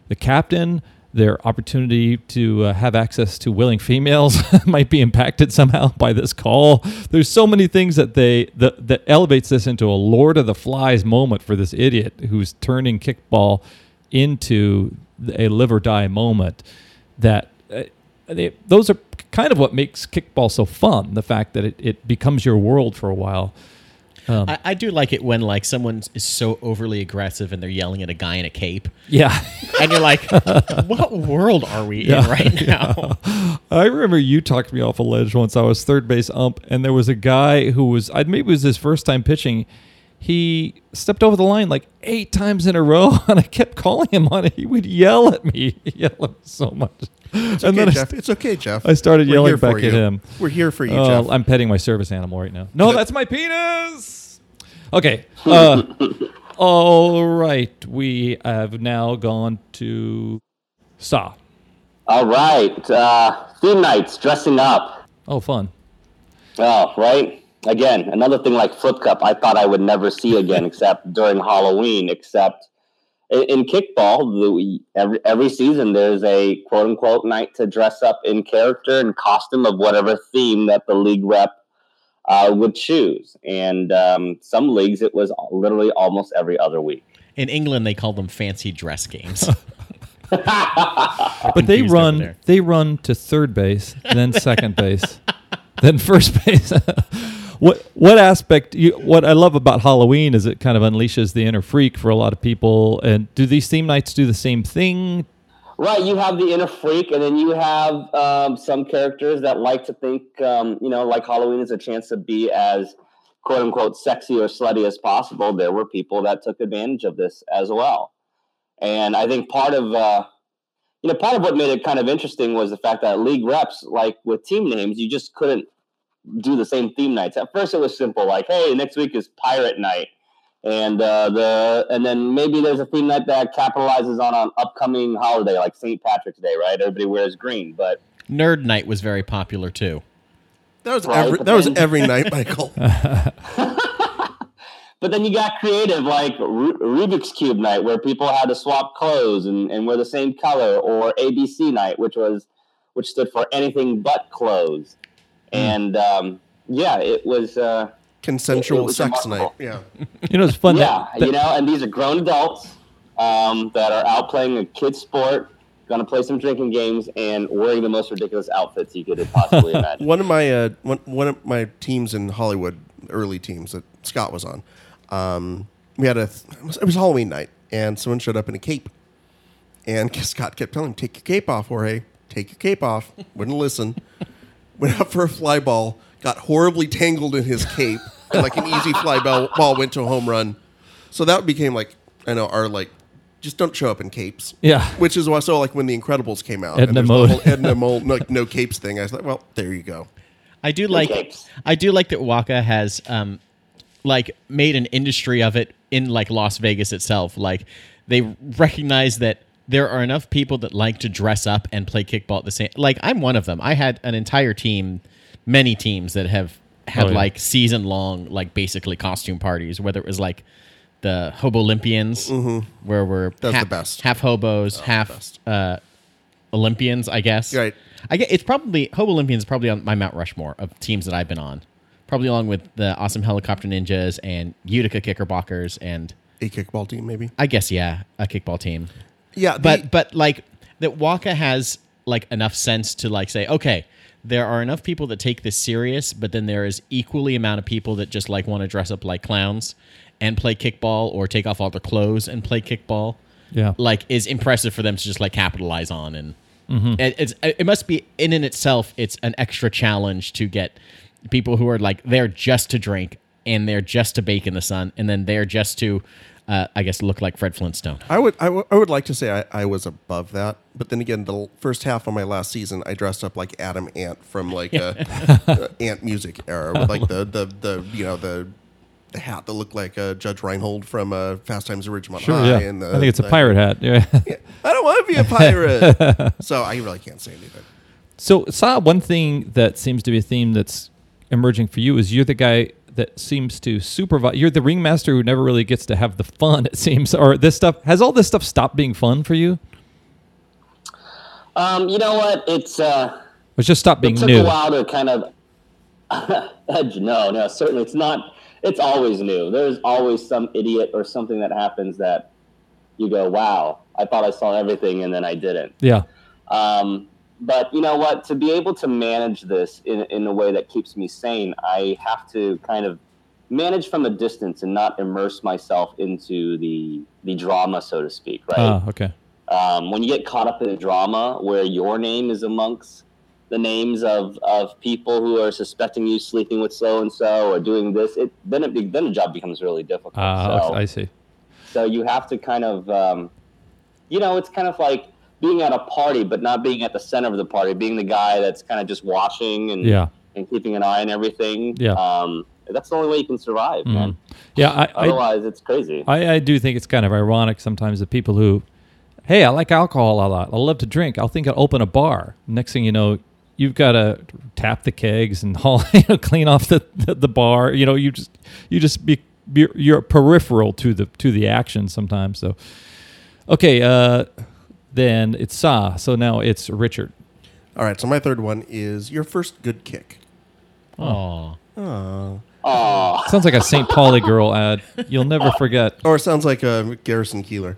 the captain, their opportunity to uh, have access to willing females might be impacted somehow by this call. There's so many things that they that, that elevates this into a Lord of the Flies moment for this idiot who's turning kickball into a live or die moment. That uh, they, those are kind of what makes kickball so fun. The fact that it, it becomes your world for a while. I, I do like it when like someone is so overly aggressive and they're yelling at a guy in a cape, Yeah. and you're like, "What world are we in right now?" I remember you talked me off a ledge once. I was third base ump, and there was a guy who was, I maybe it was his first time pitching. He stepped over the line like eight times in a row, and I kept calling him on it. He would yell at me, yell at me so much. it's and okay, then I, Jeff. It's okay, Jeff. I started We're yelling back at him. We're here for you, Oh, Jeff. I'm petting my service animal right now. No, that's my penis. Okay. Uh, all right. We have now gone to Saw. All right, uh, theme nights, dressing up. Oh, fun. Oh, right. Again, another thing like Flip Cup, I thought I would never see again, except during Halloween. Except in, in kickball, the, every every season there's a quote unquote night to dress up in character and costume of whatever theme that the league rep uh, would choose. And um, some leagues, it was literally almost every other week. In England, they call them fancy dress games. But they run they run to third base, then second base, then first base. What what aspect you what I love about Halloween is it kind of unleashes the inner freak for a lot of people. And do these theme nights do the same thing? Right, you have the inner freak, and then you have um, some characters that like to think, um, you know, like Halloween is a chance to be as quote unquote sexy or slutty as possible. There were people that took advantage of this as well, and I think part of, uh, you know, part of what made it kind of interesting was the fact that league reps, like with team names, you just couldn't do the same theme nights. At first, it was simple, like, hey, next week is Pirate Night and uh, the and then maybe there's a theme night that capitalizes on an upcoming holiday like St. Patrick's Day, right? Everybody wears green, but Nerd Night was very popular too. that was Right, every but that was every night, Michael. but then you got creative like Ru- Rubik's cube night where people had to swap clothes and, and wear the same color, or ABC night, which was which stood for anything but clothes, and um, yeah, it was. Uh, Consensual It was sex remarkable. night. Yeah. You know, it's fun. yeah, that, that- you know, and these are grown adults um, that are out playing a kid's sport, going to play some drinking games, and wearing the most ridiculous outfits you could possibly imagine. One of my uh, one, one of my teams in Hollywood, early teams that Scott was on, um, we had a it was, it was Halloween night, and someone showed up in a cape, and Scott kept telling him, "Take your cape off, Jorge. Take your cape off." Wouldn't listen. Went up for a fly ball, got horribly tangled in his cape, and like an easy fly ball, ball went to a home run. So that became like I know our like. Just don't show up in capes. Yeah. Which is why, so like when The Incredibles came out, Edna and there's the mode. whole Edna mode, no, no capes thing. I was like, well, there you go. I do like capes. I do like that Waka has um like made an industry of it in like Las Vegas itself. Like they recognize that there are enough people that like to dress up and play kickball at the same like I'm one of them. I had an entire team, many teams that have had Oh, yeah. like season long like basically costume parties, whether it was like the Hobo Olympians where we're That's half, the best. half hobos, half best. uh Olympians, I guess. Right. I get it's probably Hobo Olympians probably on my Mount Rushmore of teams that I've been on. Probably along with the awesome helicopter ninjas and Utica Kickerbockers and A kickball team, maybe. I guess yeah, a kickball team. Yeah, the- But but like that Waka has like enough sense to like say, okay, there are enough people that take this serious, but then there is equally amount of people that just like want to dress up like clowns and play kickball or take off all their clothes and play kickball. Yeah. like is impressive for them to just like capitalize on and mm-hmm. it, it's it must be in and itself it's an extra challenge to get people who are like there just to drink and they're just to bake in the sun and then they're just to uh, I guess look like Fred Flintstone. I would, I would, I would like to say I, I was above that, but then again, the l- first half of my last season, I dressed up like Adam Ant from like a, uh, Ant music era, with like the, the, the, you know, the, the hat that looked like uh, Judge Reinhold from uh, Fast Times at Ridgemont Sure, High. yeah. And the, I think it's a the- pirate hat. Yeah. I don't want to be a pirate, so I really can't say anything. So, Saw, one thing that seems to be a theme that's emerging for you is you're the guy that seems to supervise. You're the ringmaster who never really gets to have the fun. It seems, or this stuff has all this stuff stopped being fun for you. Um, you know what? It's uh, It's just stopped being it took new. a while to kind of edge. No, no, certainly it's not. It's always new. There's always some idiot or something that happens that you go, "Wow, I thought I saw everything and then I didn't." Yeah, Um, but you know what? To be able to manage this in, in a way that keeps me sane, I have to kind of manage from a distance and not immerse myself into the the drama, so to speak. Right? ah, okay, um, when you get caught up in a drama where your name is amongst the names of, of people who are suspecting you sleeping with so and so or doing this, it then it be, then the job becomes really difficult. ah, so, I see. so you have to kind of, um, you know, it's kind of like being at a party but not being at the center of the party, being the guy that's kind of just watching and Yeah, and keeping an eye on everything. Yeah. Um, that's the only way you can survive, man. yeah. I, I, Otherwise, it's crazy. I, I do think it's kind of ironic sometimes that people who, hey, I like alcohol a lot. I love to drink. I'll think I'll open a bar. Next thing you know, you've got to tap the kegs and haul, you know, clean off the, the, the bar. You know, you just you just be, be you're peripheral to the to the action sometimes. So, okay, uh, then it's Sa. So now it's Richard. All right, so my third one is your first good kick. Oh, Aw. Sounds like a St. Pauli girl ad. You'll never forget. Or it sounds like uh, Garrison Keillor.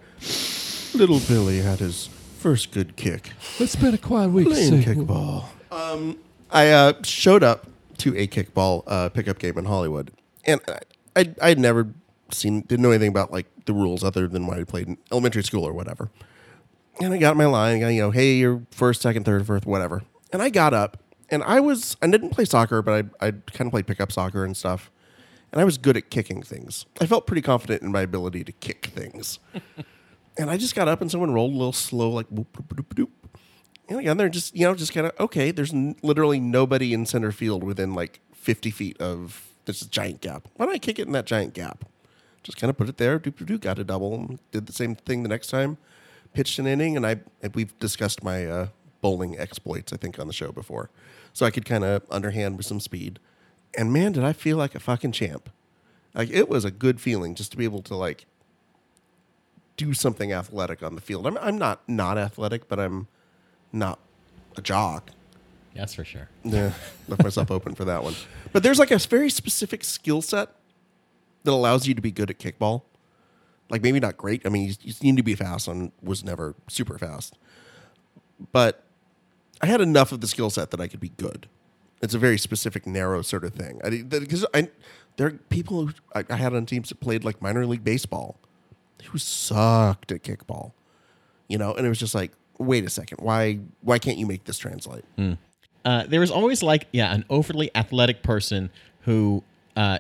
Little Billy had his first good kick. It's been a quiet week. Playing kickball. Um, I uh, showed up to a kickball uh, pickup game in Hollywood, and I, I I'd never seen, didn't know anything about like the rules other than when I played in elementary school or whatever. And I got my line, I, you know, hey, you're first, second, third, fourth, whatever. And I got up, and I was, I didn't play soccer, but I I kind of played pickup soccer and stuff. And I was good at kicking things. I felt pretty confident in my ability to kick things. and I just got up, and someone rolled a little slow, like boop, boop, boop, boop, and I got there, just you know, just kind of okay. There's n- literally nobody in center field within like 50 feet of this giant gap. Why don't I kick it in that giant gap? Just kind of put it there. Doop, doop, doop, got a double. Did the same thing the next time. Pitched an inning, and I and we've discussed my uh, bowling exploits. I think on the show before, so I could kind of underhand with some speed. And man, did I feel like a fucking champ! Like it was a good feeling just to be able to like do something athletic on the field. I'm I'm not not athletic, but I'm not a jock. that's for sure. Yeah, left myself open for that one. But there's like a very specific skill set that allows you to be good at kickball. Like maybe not great. I mean, you, you need to be fast. and was never super fast, but I had enough of the skill set that I could be good. It's a very specific, narrow sort of thing. I because I there are people who I, I had on teams that played like minor league baseball who sucked at kickball. You know, and it was just like, wait a second, why why can't you make this translate? uh, there was always like yeah an overly athletic person who uh,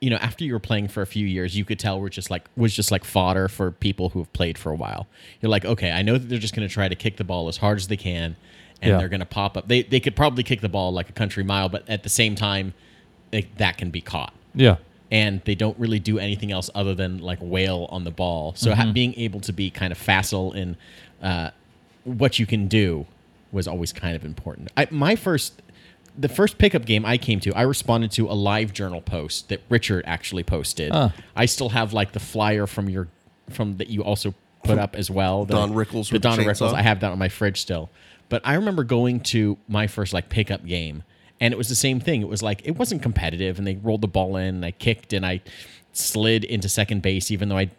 you know after you were playing for a few years you could tell were just like was just like fodder for people who have played for a while you're like okay i know that they're just going to try to kick the ball as hard as they can and Yeah. they're going to pop up they, they could probably kick the ball like a country mile but at the same time they, that can be caught Yeah. and they don't really do anything else other than like wail on the ball. So ha- being able to be kind of facile in uh, what you can do was always kind of important. I, my first, the first pickup game I came to, I responded to a live journal post that Richard actually posted. Ah. I still have like the flyer from your from that you also put up as well. the- Don Rickles the the Don Rickles. I have that on my fridge still. But I remember going to my first like pickup game, and it was the same thing. It was like it wasn't competitive, and they rolled the ball in, and I kicked, and I slid into second base, even though I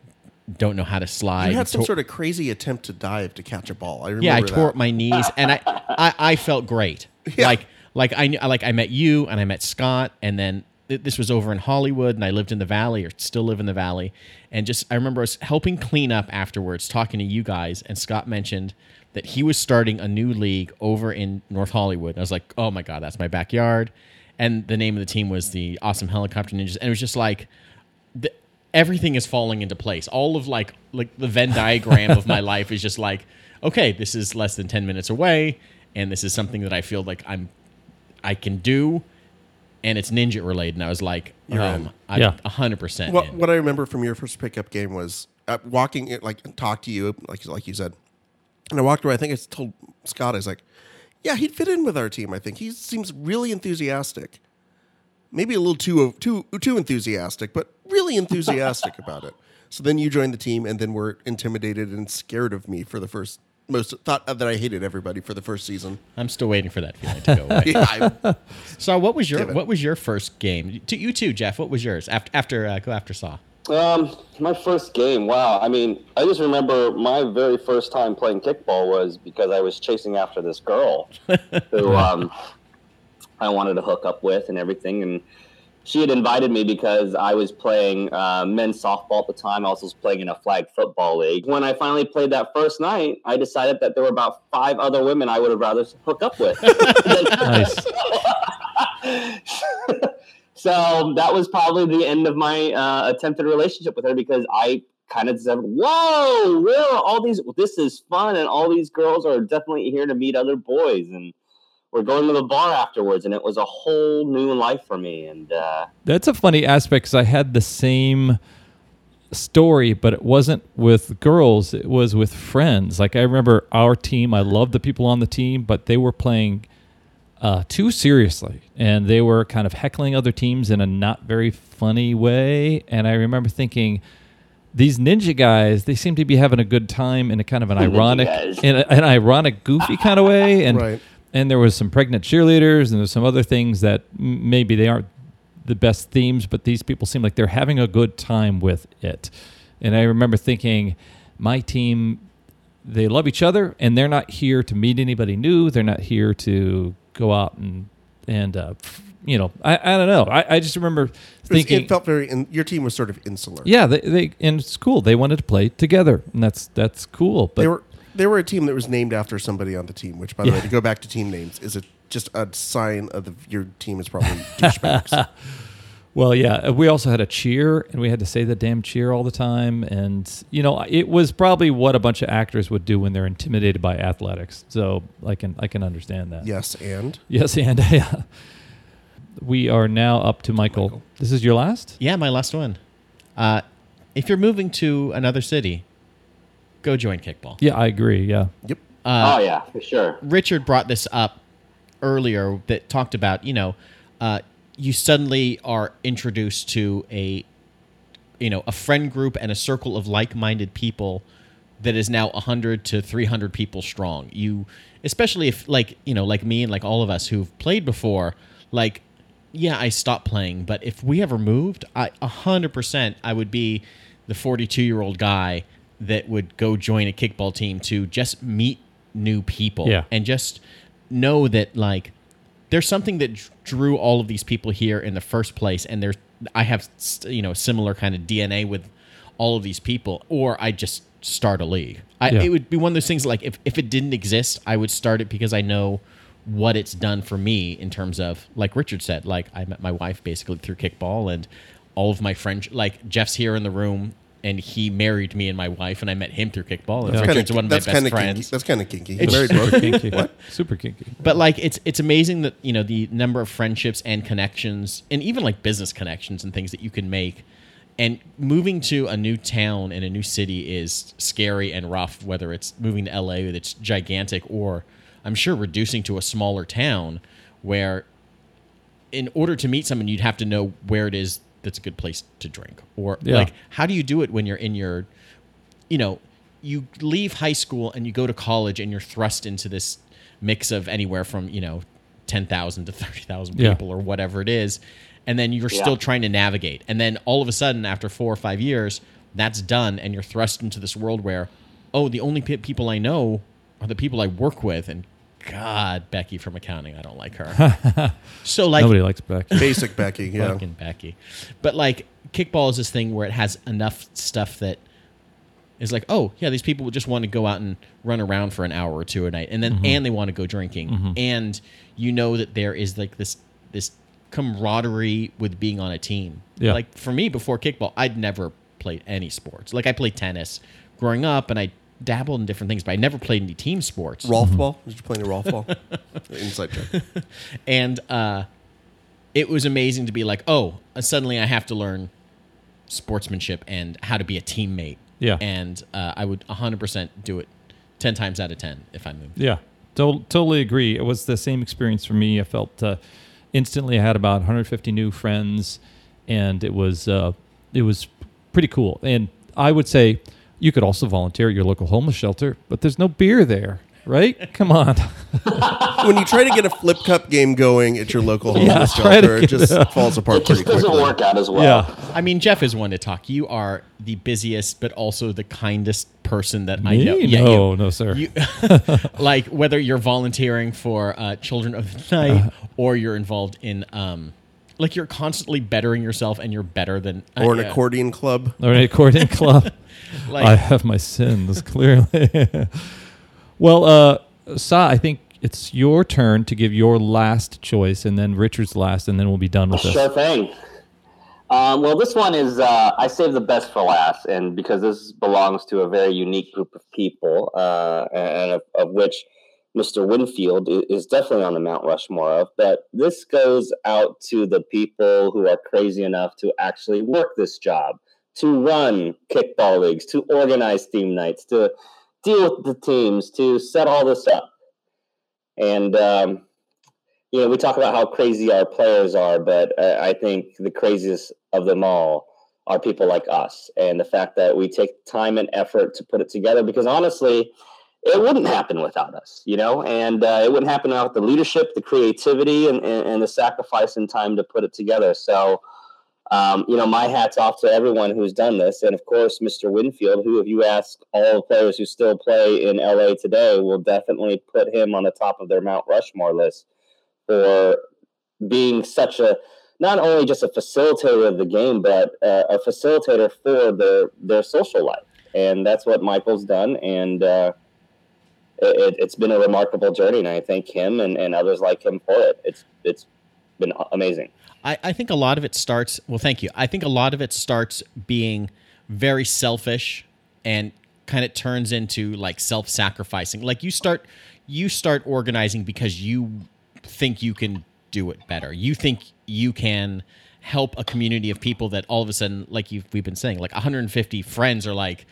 don't know how to slide. You had some sort of crazy attempt to dive to catch a ball. I remember yeah, I that. tore up my knees, and I, I, I felt great. Yeah. Like, like I knew- like I met you, and I met Scott, and then th- this was over in Hollywood, and I lived in the Valley, or still live in the Valley, and just I remember I was helping clean up afterwards, talking to you guys, and Scott mentioned that he was starting a new league over in North Hollywood. And I was like, oh my god, that's my backyard, and the name of the team was the Awesome Helicopter Ninjas, and it was just like. The, everything is falling into place. All of like like the Venn diagram of my life is just like, okay, this is less than ten minutes away, and this is something that I feel like I'm I can do, and it's ninja related. And I was like, You're um, in. I'm Yeah. hundred percent. What, what I remember from your first pickup game was uh, walking, it, like, talk to you, like like you said. And I walked away. I think I told Scott, I was like, yeah, he'd fit in with our team. I think he seems really enthusiastic. Maybe a little too too too enthusiastic, but really enthusiastic about it. So then you joined the team, and then were intimidated and scared of me for the first most thought that I hated everybody for the first season. I'm still waiting for that feeling to go away. Yeah, I, so, what was your what was your first game? To you too, Jeff. What was yours after after uh, go after Saw? Um, my first game. Wow. I mean, I just remember my very first time playing kickball was because I was chasing after this girl who um, I wanted to hook up with and everything, and she had invited me because I was playing uh, men's softball at the time. I also was playing in a flag football league. When I finally played that first night, I decided that there were about five other women I would have rather hook up with. Nice. so that was probably the end of my uh, attempted relationship with her because I kind of said, "Whoa, are all these? This is fun, and all these girls are definitely here to meet other boys, and we're going to the bar afterwards." And it was a whole new life for me. And uh, That's a funny aspect because I had the same story, but it wasn't with girls. It was with friends. Like I remember our team. I loved the people on the team, but they were playing uh, too seriously, and they were kind of heckling other teams in a not very funny way. And I remember thinking. These ninja guys, they seem to be having a good time in a kind of an ironic, in a, an ironic, goofy kind of way, and Right. And there was some pregnant cheerleaders, and there's some other things that m- maybe they aren't the best themes, but these people seem like they're having a good time with it. And I remember thinking, my team, they love each other, and they're not here to meet anybody new. They're not here to go out and and uh, you know, I, I don't know. I, I just remember it, thinking, it felt very. In, your team was sort of insular. yeah, they, they and it's cool. They wanted to play together, and that's that's cool. But they were they were a team that was named after somebody on the team. Which, by the way, to go back to team names, is a, just a sign of the, your team is probably douchebags. Well, yeah. uh, We also had a cheer, and we had to say the damn cheer all the time. And you know, it was probably what a bunch of actors would do when they're intimidated by athletics. So I can I can understand that. yes, and Yes, and yeah. We are now up to Michael. Michael. This is your last. Yeah, my last one. Uh, if you're moving to another city, go join kickball. Yeah, I agree. Yeah. yep, Uh, oh yeah, for sure. Richard brought this up earlier that talked about you know uh, you suddenly are introduced to a you know a friend group and a circle of like-minded people that is now 100 to 300 people strong you especially if like you know like me and like all of us who've played before like yeah i stopped playing but if we ever moved i 100% i would be the 42 year old guy that would go join a kickball team to just meet new people Yeah. and just know that like there's something that drew all of these people here in the first place and there's i have you know similar kind of dna with all of these people or i just start a league I, Yeah. it would be one of those things like if, if it didn't exist i would start it because i know what it's done for me in terms of like richard said like i met my wife basically through kickball and all of my friends like jeff's here in the room and he married me and my wife and i met him through kickball and Yeah. richard's Kinda- one of my best friends Kinky. That's kind of kinky. It's Married super. Kinky. What? Super kinky. but like it's it's amazing that you know the number of friendships and connections and even like business connections and things that you can make and moving to a new town and a new city is scary and rough whether it's moving to la that's gigantic or i'm sure reducing to a smaller town where in order to meet someone you'd have to know where it is that's a good place to drink or Yeah. like how do you do it when you're in your you know, you leave high school and you go to college and you're thrust into this mix of anywhere from, you know, 10,000 to 30,000 Yeah. people or whatever it is. And then you're Yeah. still trying to navigate. And then all of a sudden, after four or five years, that's done. And you're thrust into this world where, oh, the only pe- people I know are the people I work with. And God, Becky from accounting. I don't like her. so like Nobody likes Becky. Basic Becky, yeah. fucking Becky. But like kickball is this thing where it has enough stuff that is like, oh yeah, these people just want to go out and run around for an hour or two a night, and then Mm-hmm. and they want to go drinking, and you know that there is like this this camaraderie with being on a team. Yeah. Like for me, before kickball, I'd never played any sports. Like I played tennis growing up, and I dabbled in different things, but I never played any team sports. Rolf ball? Did you play any Rolf ball? Inside joke. and uh, it was amazing to be like, oh, uh, suddenly I have to learn sportsmanship and how to be a teammate. Yeah. and uh, I would 100% do it 10 times out of 10 if I moved. Yeah, to- totally agree. It was the same experience for me. I felt uh, instantly I had about 150 new friends, and it was uh, it was pretty cool. And I would say you could also volunteer at your local homeless shelter, but there's no beer there, right? Come on. when you try to get a flip cup game going at your local homeless try to shelter, it just it falls apart pretty quickly. It just doesn't quickly. work out as well. yeah. I mean, Jeff is one to talk. You are the busiest, but also the kindest person that I Me? know. no, you. no, sir. You, like whether you're volunteering for uh, Children of the Night or you're involved in, um, like you're constantly bettering yourself and you're better than uh, Or an yeah. accordion club. or an accordion club. Like, I have my sins, clearly. well, uh, Sa, I think it's your turn to give your last choice, and then Richard's last, and then we'll be done with this. Sure thing. Um, well, this one is uh, I saved the best for last, and because this belongs to a very unique group of people, uh, and of, of which Mr. Winfield is definitely on the Mount Rushmore of. But this goes out to the people who are crazy enough to actually work this job, to run kickball leagues, to organize team nights, to deal with the teams, to set all this up, and. Um, you know, we talk about how crazy our players are, but uh, I think the craziest of them all are people like us, and the fact that we take time and effort to put it together. Because honestly, it wouldn't happen without us, you know, and uh, it wouldn't happen without the leadership, the creativity, and, and, and the sacrifice and time to put it together. So, um, you know, my hat's off to everyone who's done this, and of course, Mr. Winfield, who, if you ask all the players who still play in LA today, will definitely put him on the top of their Mount Rushmore list for being such a not only just a facilitator of the game, but a facilitator for their their social life, and that's what Michael's done. And uh, it, it's been a remarkable journey, and I thank him and, and others like him for it. It's it's been amazing. I, I think a lot of it starts. Well, thank you. I think a lot of it starts being very selfish and kind of turns into like self-sacrificing. Like you start you start organizing because you think you can do it better. You think you can help a community of people that all of a sudden, like you've, we've been saying, like 150 friends are like,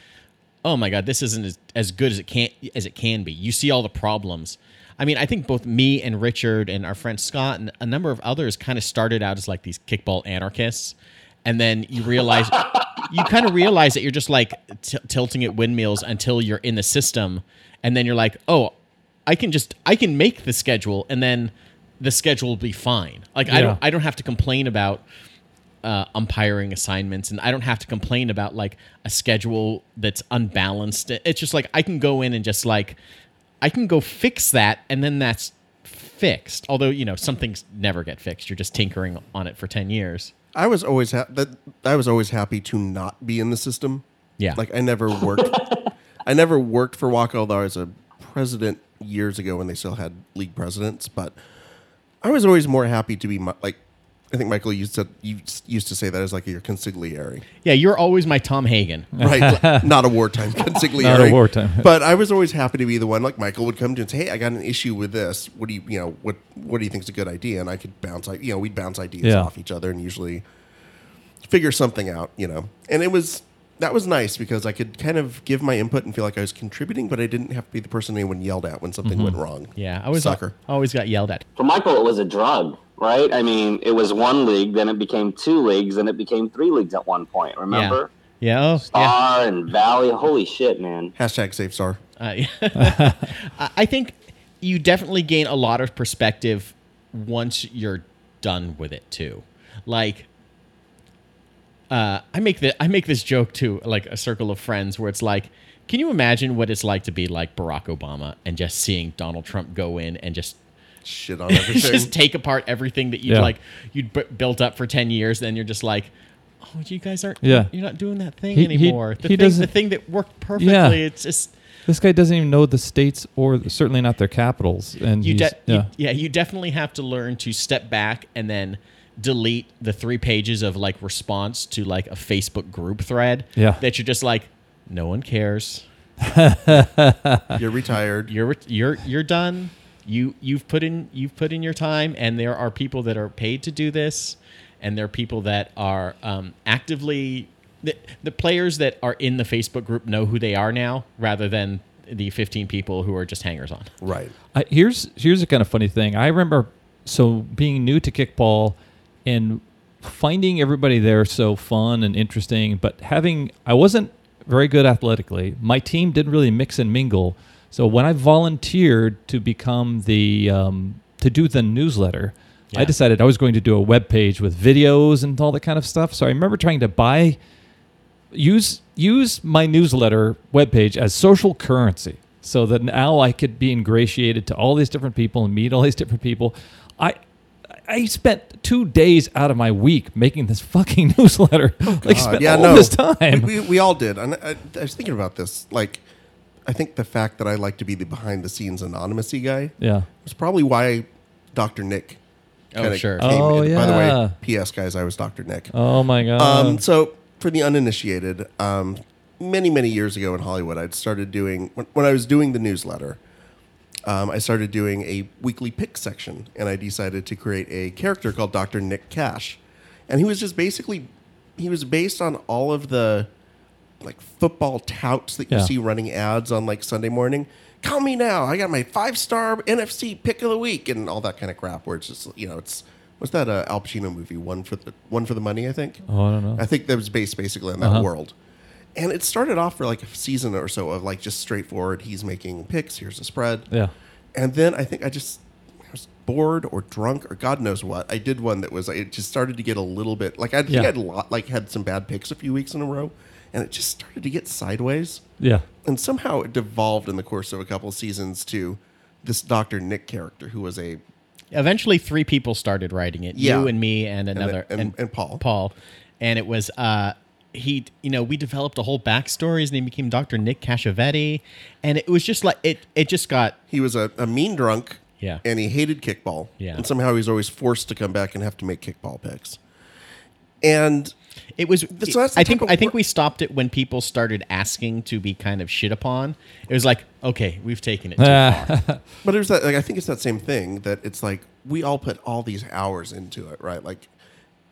oh my god, this isn't as, as good as it can as it can be. You see all the problems. I mean, I think both me and Richard and our friend Scott and a number of others kind of started out as like these kickball anarchists, and then you realize you kind of realize that you're just like t- tilting at windmills until you're in the system, and then you're like, oh, I can just I can make the schedule, and then the schedule will be fine. Like I don't I don't have to complain about uh, umpiring assignments, and I don't have to complain about like a schedule that's unbalanced. It's just like I can go in and just like I can go fix that, and then that's fixed. Although you know some things never get fixed. You're just tinkering on it for ten years. I was always ha- that I was always happy to not be in the system. Yeah. Like I never worked. I never worked for Waka, although I was a president years ago when they still had league presidents. But I was always more happy to be mi- like. I think Michael used to you used to say that as like your consigliere, Yeah, you're always my Tom Hagen. right? Not a wartime consigliere. Not a wartime. But I was always happy to be the one. Like Michael would come to and say, "Hey, I got an issue with this. What do you, you know, what what do you think is a good idea?" And I could bounce, you know, we'd bounce ideas Yeah. off each other and usually figure something out, you know. And it was that was nice because I could kind of give my input and feel like I was contributing, but I didn't have to be the person anyone yelled at when something went wrong. Mm-hmm. Yeah, I was sucker. always got yelled at. For Michael, it was a drug, right? I mean, it was one league, then it became two leagues, then it became three leagues at one point. Remember? Yeah. Oh, yeah. Star and Valley. Holy shit, man. Hashtag Safe Star. Uh, I I think you definitely gain a lot of perspective once you're done with it too. Like, uh, I make the I make this joke to like a circle of friends where it's like Can you imagine what it's like to be like Barack Obama and just seeing Donald Trump go in and just Shit on everything. just take apart everything that you'd Yeah. like you'd b- built up for 10 years then you're just like oh you guys aren't Yeah. you're not doing that thing He- he- anymore the, he thing, the thing that worked perfectly Yeah. it's just This guy doesn't even know the states or certainly not their capitals. And you, de- yeah. you yeah you definitely have to learn to step back and then delete the three pages of like response to like a facebook group thread Yeah. that you're just like no one cares You're retired. you're you're you're done you you've put in you've put in your time and there are people that are paid to do this and there are people that are um, actively the, the players that are in the facebook group know who they are now rather than the 15 people who are just hangers on Right. I, here's here's a kind of funny thing. I remember so being new to kickball and finding everybody there so fun and interesting, but having I wasn't very good athletically. My team didn't really mix and mingle. So when I volunteered to become the um, to do the newsletter, I decided I was going to do a web page with videos and all that kind of stuff. So I remember trying to buy use use my newsletter webpage as social currency so that now I could be ingratiated to all these different people and meet all these different people. I I spent two days out of my week making this fucking newsletter. like spent yeah, all no. this time. We, we all did. And I, I was thinking about this. Like, I think the fact that I like to be the behind the scenes anonymous guy yeah. was probably why Dr. Nick. Oh, kinda sure. Came Oh, in. By the way. P.S. guys, I was Dr. Nick. Oh my god. Um, so for the uninitiated, um, many many years ago in Hollywood, I'd started doing when, when I was doing the newsletter. Um, I started doing a weekly pick section, and I decided to create a character called Doctor Nick Cash, and he was just basically he was based on all of the like football touts that you Yeah. see running ads on like Sunday morning. Call me now. I got my five star NFC pick of the week and all that kind of crap. Where it's just you know it's what's that uh, Al Pacino movie? One for the one for the money, I think. oh, I don't know. I think that was based basically on that Uh-huh. world. And it started off for like a season or so of like just straightforward. He's making picks. Here's a spread. yeah. And then I think I just I was bored or drunk or God knows what. I did one that was it just started to get a little bit like I think Yeah. I'd lot like had some bad picks a few weeks in a row, and it just started to get sideways. Yeah. And somehow it devolved in the course of a couple of seasons to this Doctor Nick character who was a Eventually, three people started writing it. Yeah. You and me and another and- and Paul. Paul, and it was uh, he. You know, we developed a whole backstory. His name became Doctor Nick Cassavetti, and it was just like it. It just got he was a, a mean drunk. Yeah. And he hated kickball. Yeah. And somehow he's always forced to come back and have to make kickball picks. And It was. So that's I think. I think we stopped it when people started asking to be kind of shit upon. It was like, okay, we've taken it too far. but it was that like I think it's that same thing that it's like we all put all these hours into it, right? Like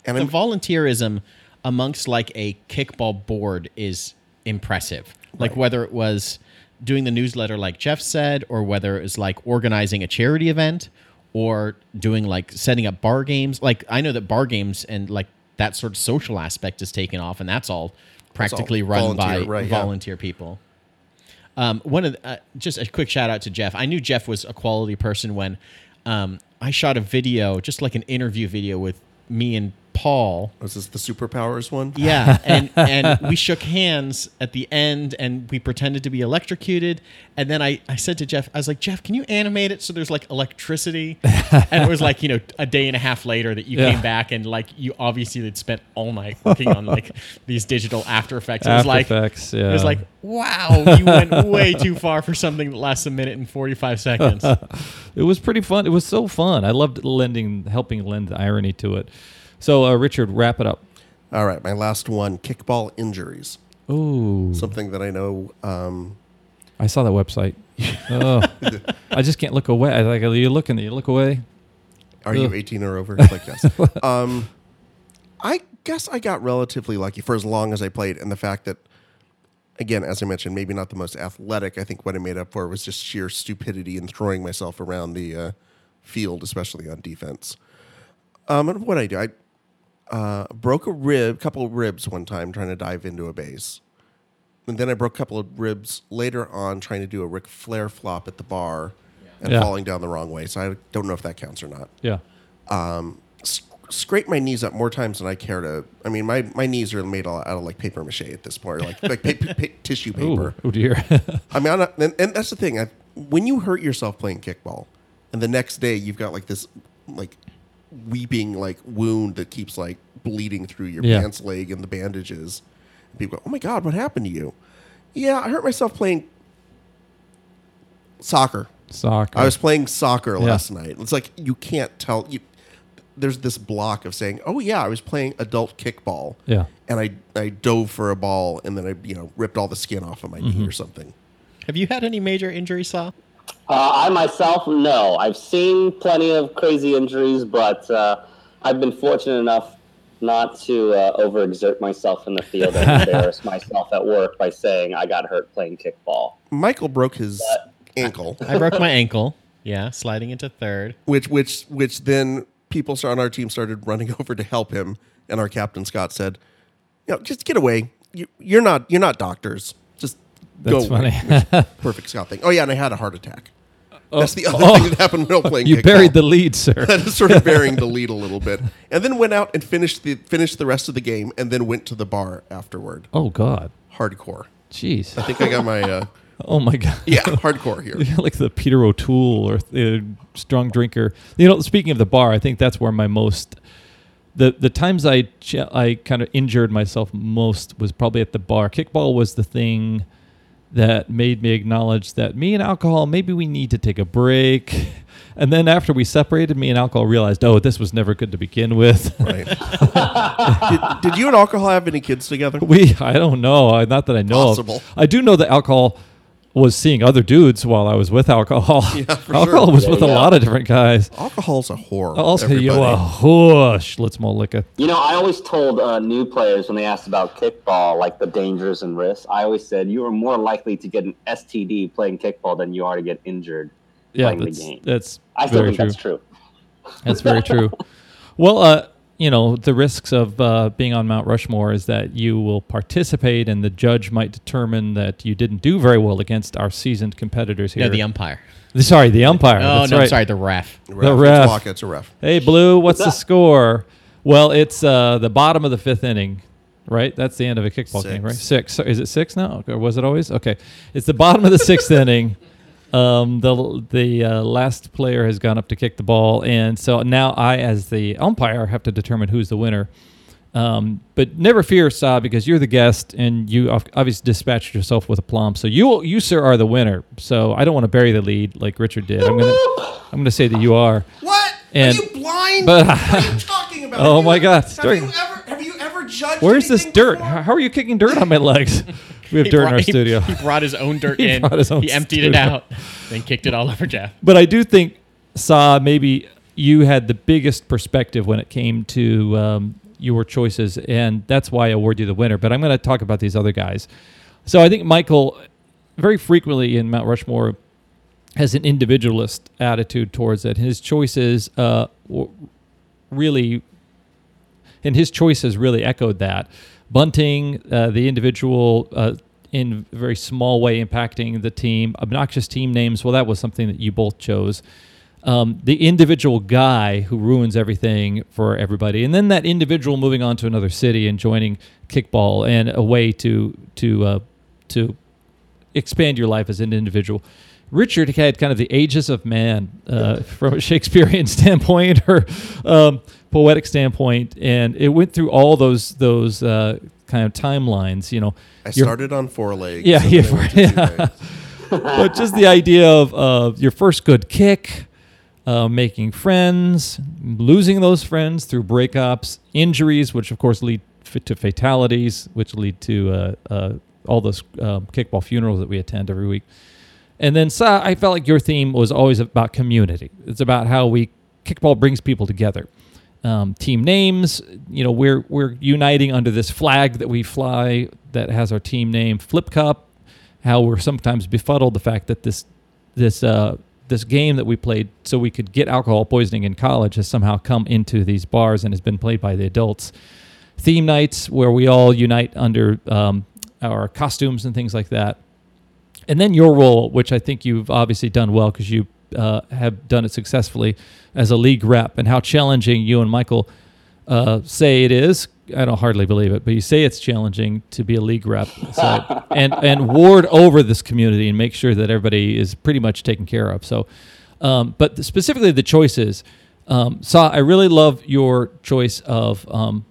and the I'm, volunteerism amongst like a kickball board is impressive. Like Right. whether it was doing the newsletter, like Jeff said, or whether it was like organizing a charity event or doing like setting up bar games. Like I know that bar games and like that sort of social aspect is taken off, and that's all practically run by volunteer, yeah. people. Um, one of the, uh, just a quick shout out to Jeff. I knew Jeff was a quality person when um, I shot a video, just like an interview video with me and Paul. was oh, this the superpowers one? Yeah, and and we shook hands at the end, and we pretended to be electrocuted. And then I, I said to Jeff, I was like, Jeff, can you animate it so there's like electricity? and it was like you know a day and a half later that you Yeah. came back, and like you obviously had spent all night working on like these digital After Effects. It was After like Effects, it was like wow, you went way too far for something that lasts a minute and forty five seconds. It was pretty fun. It was so fun. I loved lending, helping lend the irony to it. So, uh, Richard, wrap it up. All right, my last one: kickball injuries. Ooh, Something that I know. Um, I saw that website. oh, I just can't look away. I like you looking. You look away. are you 18 or over? It's like yes. um, I guess I got relatively lucky for as long as I played, and the fact that, again, as I mentioned, maybe not the most athletic. I think what I made up for was just sheer stupidity and throwing myself around the uh, field, especially on defense. Um, and what I do, I uh, broke a rib, couple of ribs one time trying to dive into a base. And then I broke a couple of ribs later on trying to do a Ric Flair flop at the bar and Yeah. falling down the wrong way. So I don't know if that counts or not. Yeah. Um, s- scraped my knees up more times than I care to. I mean, my, my knees are made out of like paper mache at this point, like like pa- pa- tissue paper. Ooh, oh dear. I mean, I'm not, and, and that's the thing. I, when you hurt yourself playing kickball, and the next day you've got like this like weeping like wound that keeps like bleeding through your Yeah. pants leg and the bandages. And people go, "Oh my god, what happened to you?" Yeah, I hurt myself playing soccer. Soccer. I was playing soccer Yeah. last night. It's like you can't tell. You, there's this block of saying, "Oh yeah, I was playing adult kickball." Yeah. and I I dove for a ball and then I you know ripped all the skin off of my Mm-hmm. knee or something. Have you had any major injuries, Saw? Uh, I myself, no. I've seen plenty of crazy injuries, but uh, I've been fortunate enough not to uh, overexert myself in the field and embarrass myself at work by saying I got hurt playing kickball. Michael broke his ankle, I broke my ankle. Yeah, sliding into third. which which which then people on our team started running over to help him, and our captain Scott said, "You know, just get away. You, you're not you're not doctors. That's go away." funny. Perfect Scott thing. Oh yeah, and I had a heart attack. Oh. That's the other Oh. thing that happened while playing. you kickball. buried the lead, sir. that is sort of burying the lead a little bit, and then went out and finished the finished the rest of the game, and then went to the bar afterward. oh God. Hardcore. Jeez. I think I got my uh, Oh my God. yeah hardcore here. like the Peter O'Toole or uh, strong drinker. You know, speaking of the bar, I think that's where my most the the times I ch- I kind of injured myself most was probably at the bar. Kickball was the thing that made me acknowledge that me and alcohol maybe we need to take a break. And then after we separated, me and alcohol realized, oh, this was never good to begin with. Right. did, did you and alcohol have any kids together? we, I don't know, I- not that I know Possible. of. I do know that alcohol was seeing other dudes while I was with alcohol. Yeah, for alcohol sure. was There with you a lot of different guys. Alcohol's a whore. Also, you everybody. a whoosh. Let's more liquor. You know, I always told uh, new players when they asked about kickball, like the dangers and risks, I always said you are more likely to get an STD playing kickball than you are to get injured Yeah, playing the that's game. that's I still very think true. that's true. That's very true. Well, uh, you know, the risks of uh, being on Mount Rushmore is that you will participate, and the judge might determine that you didn't do very well against our seasoned competitors here. Yeah, the umpire. sorry, the umpire. Oh that's no, right. sorry, the ref. The the ref. ref. It's a ref. Hey, Blue, what's the What's that? score? Well, it's uh, the bottom of the fifth inning, right? That's the end of a kickball game, right? Six. Six. Is it six now, or was it always? Okay, it's the bottom of the sixth inning. Um, the the uh, last player has gone up to kick the ball, and so now I, as the umpire, have to determine who's the winner. Um, but never fear, Sa, because you're the guest, and you obviously dispatched yourself with a aplomb. So you, you, sir, are the winner. So I don't want to bury the lead like Richard did. I'm gonna, I'm gonna say that you are. What? And- are you blind? but- what are you talking about? Oh Have my you- God, Have you ever have you ever judged? Where's this dirt? before? How are you kicking dirt on my legs? We have He dirt in our he- studio. He brought his own dirt He in. his own he emptied it out, then kicked it all over Jeff. But I do think, Sa, maybe you had the biggest perspective when it came to um, your choices, and that's why I award you the winner. But I'm going to talk about these other guys. So I think Michael, very frequently in Mount Rushmore, has an individualist attitude towards it. His choices uh, really and his choices really echoed that. Bunting, uh, the individual, uh, in a very small way impacting the team. Obnoxious team names. Well, that was something that you both chose. Um, the individual guy who ruins everything for everybody, and then that individual moving on to another city and joining kickball and a way to to uh, to expand your life as an individual. Richard had kind of the ages of man uh, from a Shakespearean standpoint or um, poetic standpoint, and it went through all those those uh, kind of timelines. You know, I started on four legs. Yeah, yeah, then I went to two yeah. but just the idea of uh, your first good kick, uh, making friends, losing those friends through breakups, injuries, which of course lead to fatalities, which lead to uh, uh, all those um, kickball funerals that we attend every week. And then, Sa, I felt like your theme was always about community. It's about how we kickball brings people together. Um, team names, you know, we're we're uniting under this flag that we fly that has our team name, Flip Cup. How we're sometimes befuddled the fact that this this uh, this game that we played so we could get alcohol poisoning in college has somehow come into these bars and has been played by the adults. Theme nights where we all unite under um, our costumes and things like that and then your role, which I think you've obviously done well because you uh, have done it successfully as a league rep, and how challenging you and Michael uh, say it is. I don't hardly believe it, but you say it's challenging to be a league rep so, and and ward over this community and make sure that everybody is pretty much taken care of. So, um, but specifically the choices. Um, Saw, I really love your choice of um,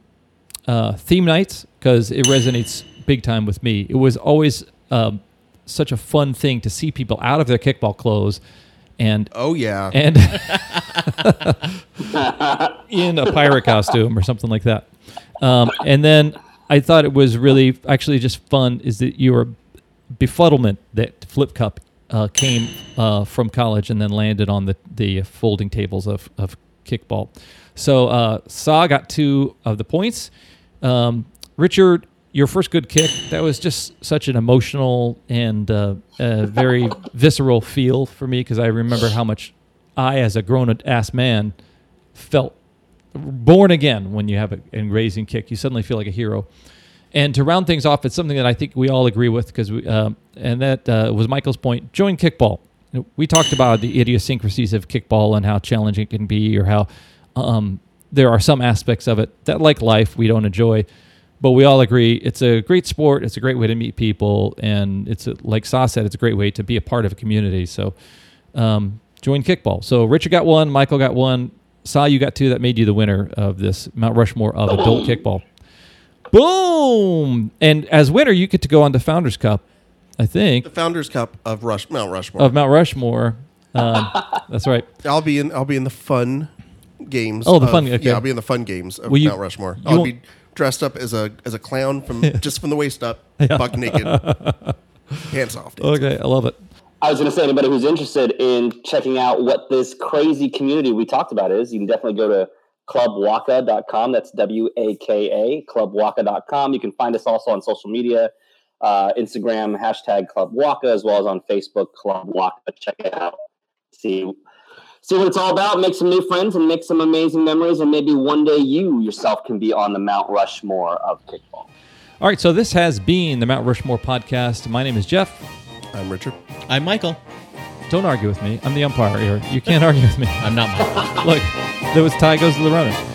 uh, theme nights because it resonates big time with me. It was always um, such a fun thing to see people out of their kickball clothes and Oh yeah. and in a pirate costume or something like that. Um, and then I thought it was really actually just fun is that your befuddlement that Flip Cup uh, came uh, from college and then landed on the, the folding tables of, of kickball. So uh, Saw got two of the points. Um, Richard, your first good kick, that was just such an emotional and uh, uh, very visceral feel for me because I remember how much I, as a grown ass man, felt born again when you have an amazing kick. You suddenly feel like a hero. And to round things off, it's something that I think we all agree with because we, um, and that uh, was Michael's point. Join kickball. We talked about the idiosyncrasies of kickball and how challenging it can be, or how um, there are some aspects of it that, like life, we don't enjoy. But we all agree it's a great sport. It's a great way to meet people, and it's a, like Sa said, it's a great way to be a part of a community. So, um, join kickball. So Richard got one, Michael got one, Sa you got two. That made you the winner of this Mount Rushmore of adult kickball. Boom! And as winner, you get to go on the Founders Cup. I think the Founders Cup of Rush Mount Rushmore. of Mount Rushmore. Um, that's right. I'll be in. I'll be in the fun games. Oh, the of- fun- okay. Yeah, I'll be in the fun games of you- Mount Rushmore. I'll be dressed up as a as a clown from just from the waist up, buck naked, pants off. Okay, I love it. I was going to say, anybody who's interested in checking out what this crazy community we talked about is, you can definitely go to clubwaka.com. That's W A K A, clubwaka.com. You can find us also on social media uh, Instagram, hashtag Club Waka, as well as on Facebook, Club Waka. Check it out. See, see what it's all about. Make some new friends and make some amazing memories. And maybe one day you yourself can be on the Mount Rushmore of kickball. All right, so this has been the Mount Rushmore podcast. My name is Jeff. I'm Richard. I'm Michael. Don't argue with me. I'm the umpire here. You can't argue with me. I'm not Michael. Look, there was tie goes to the runner.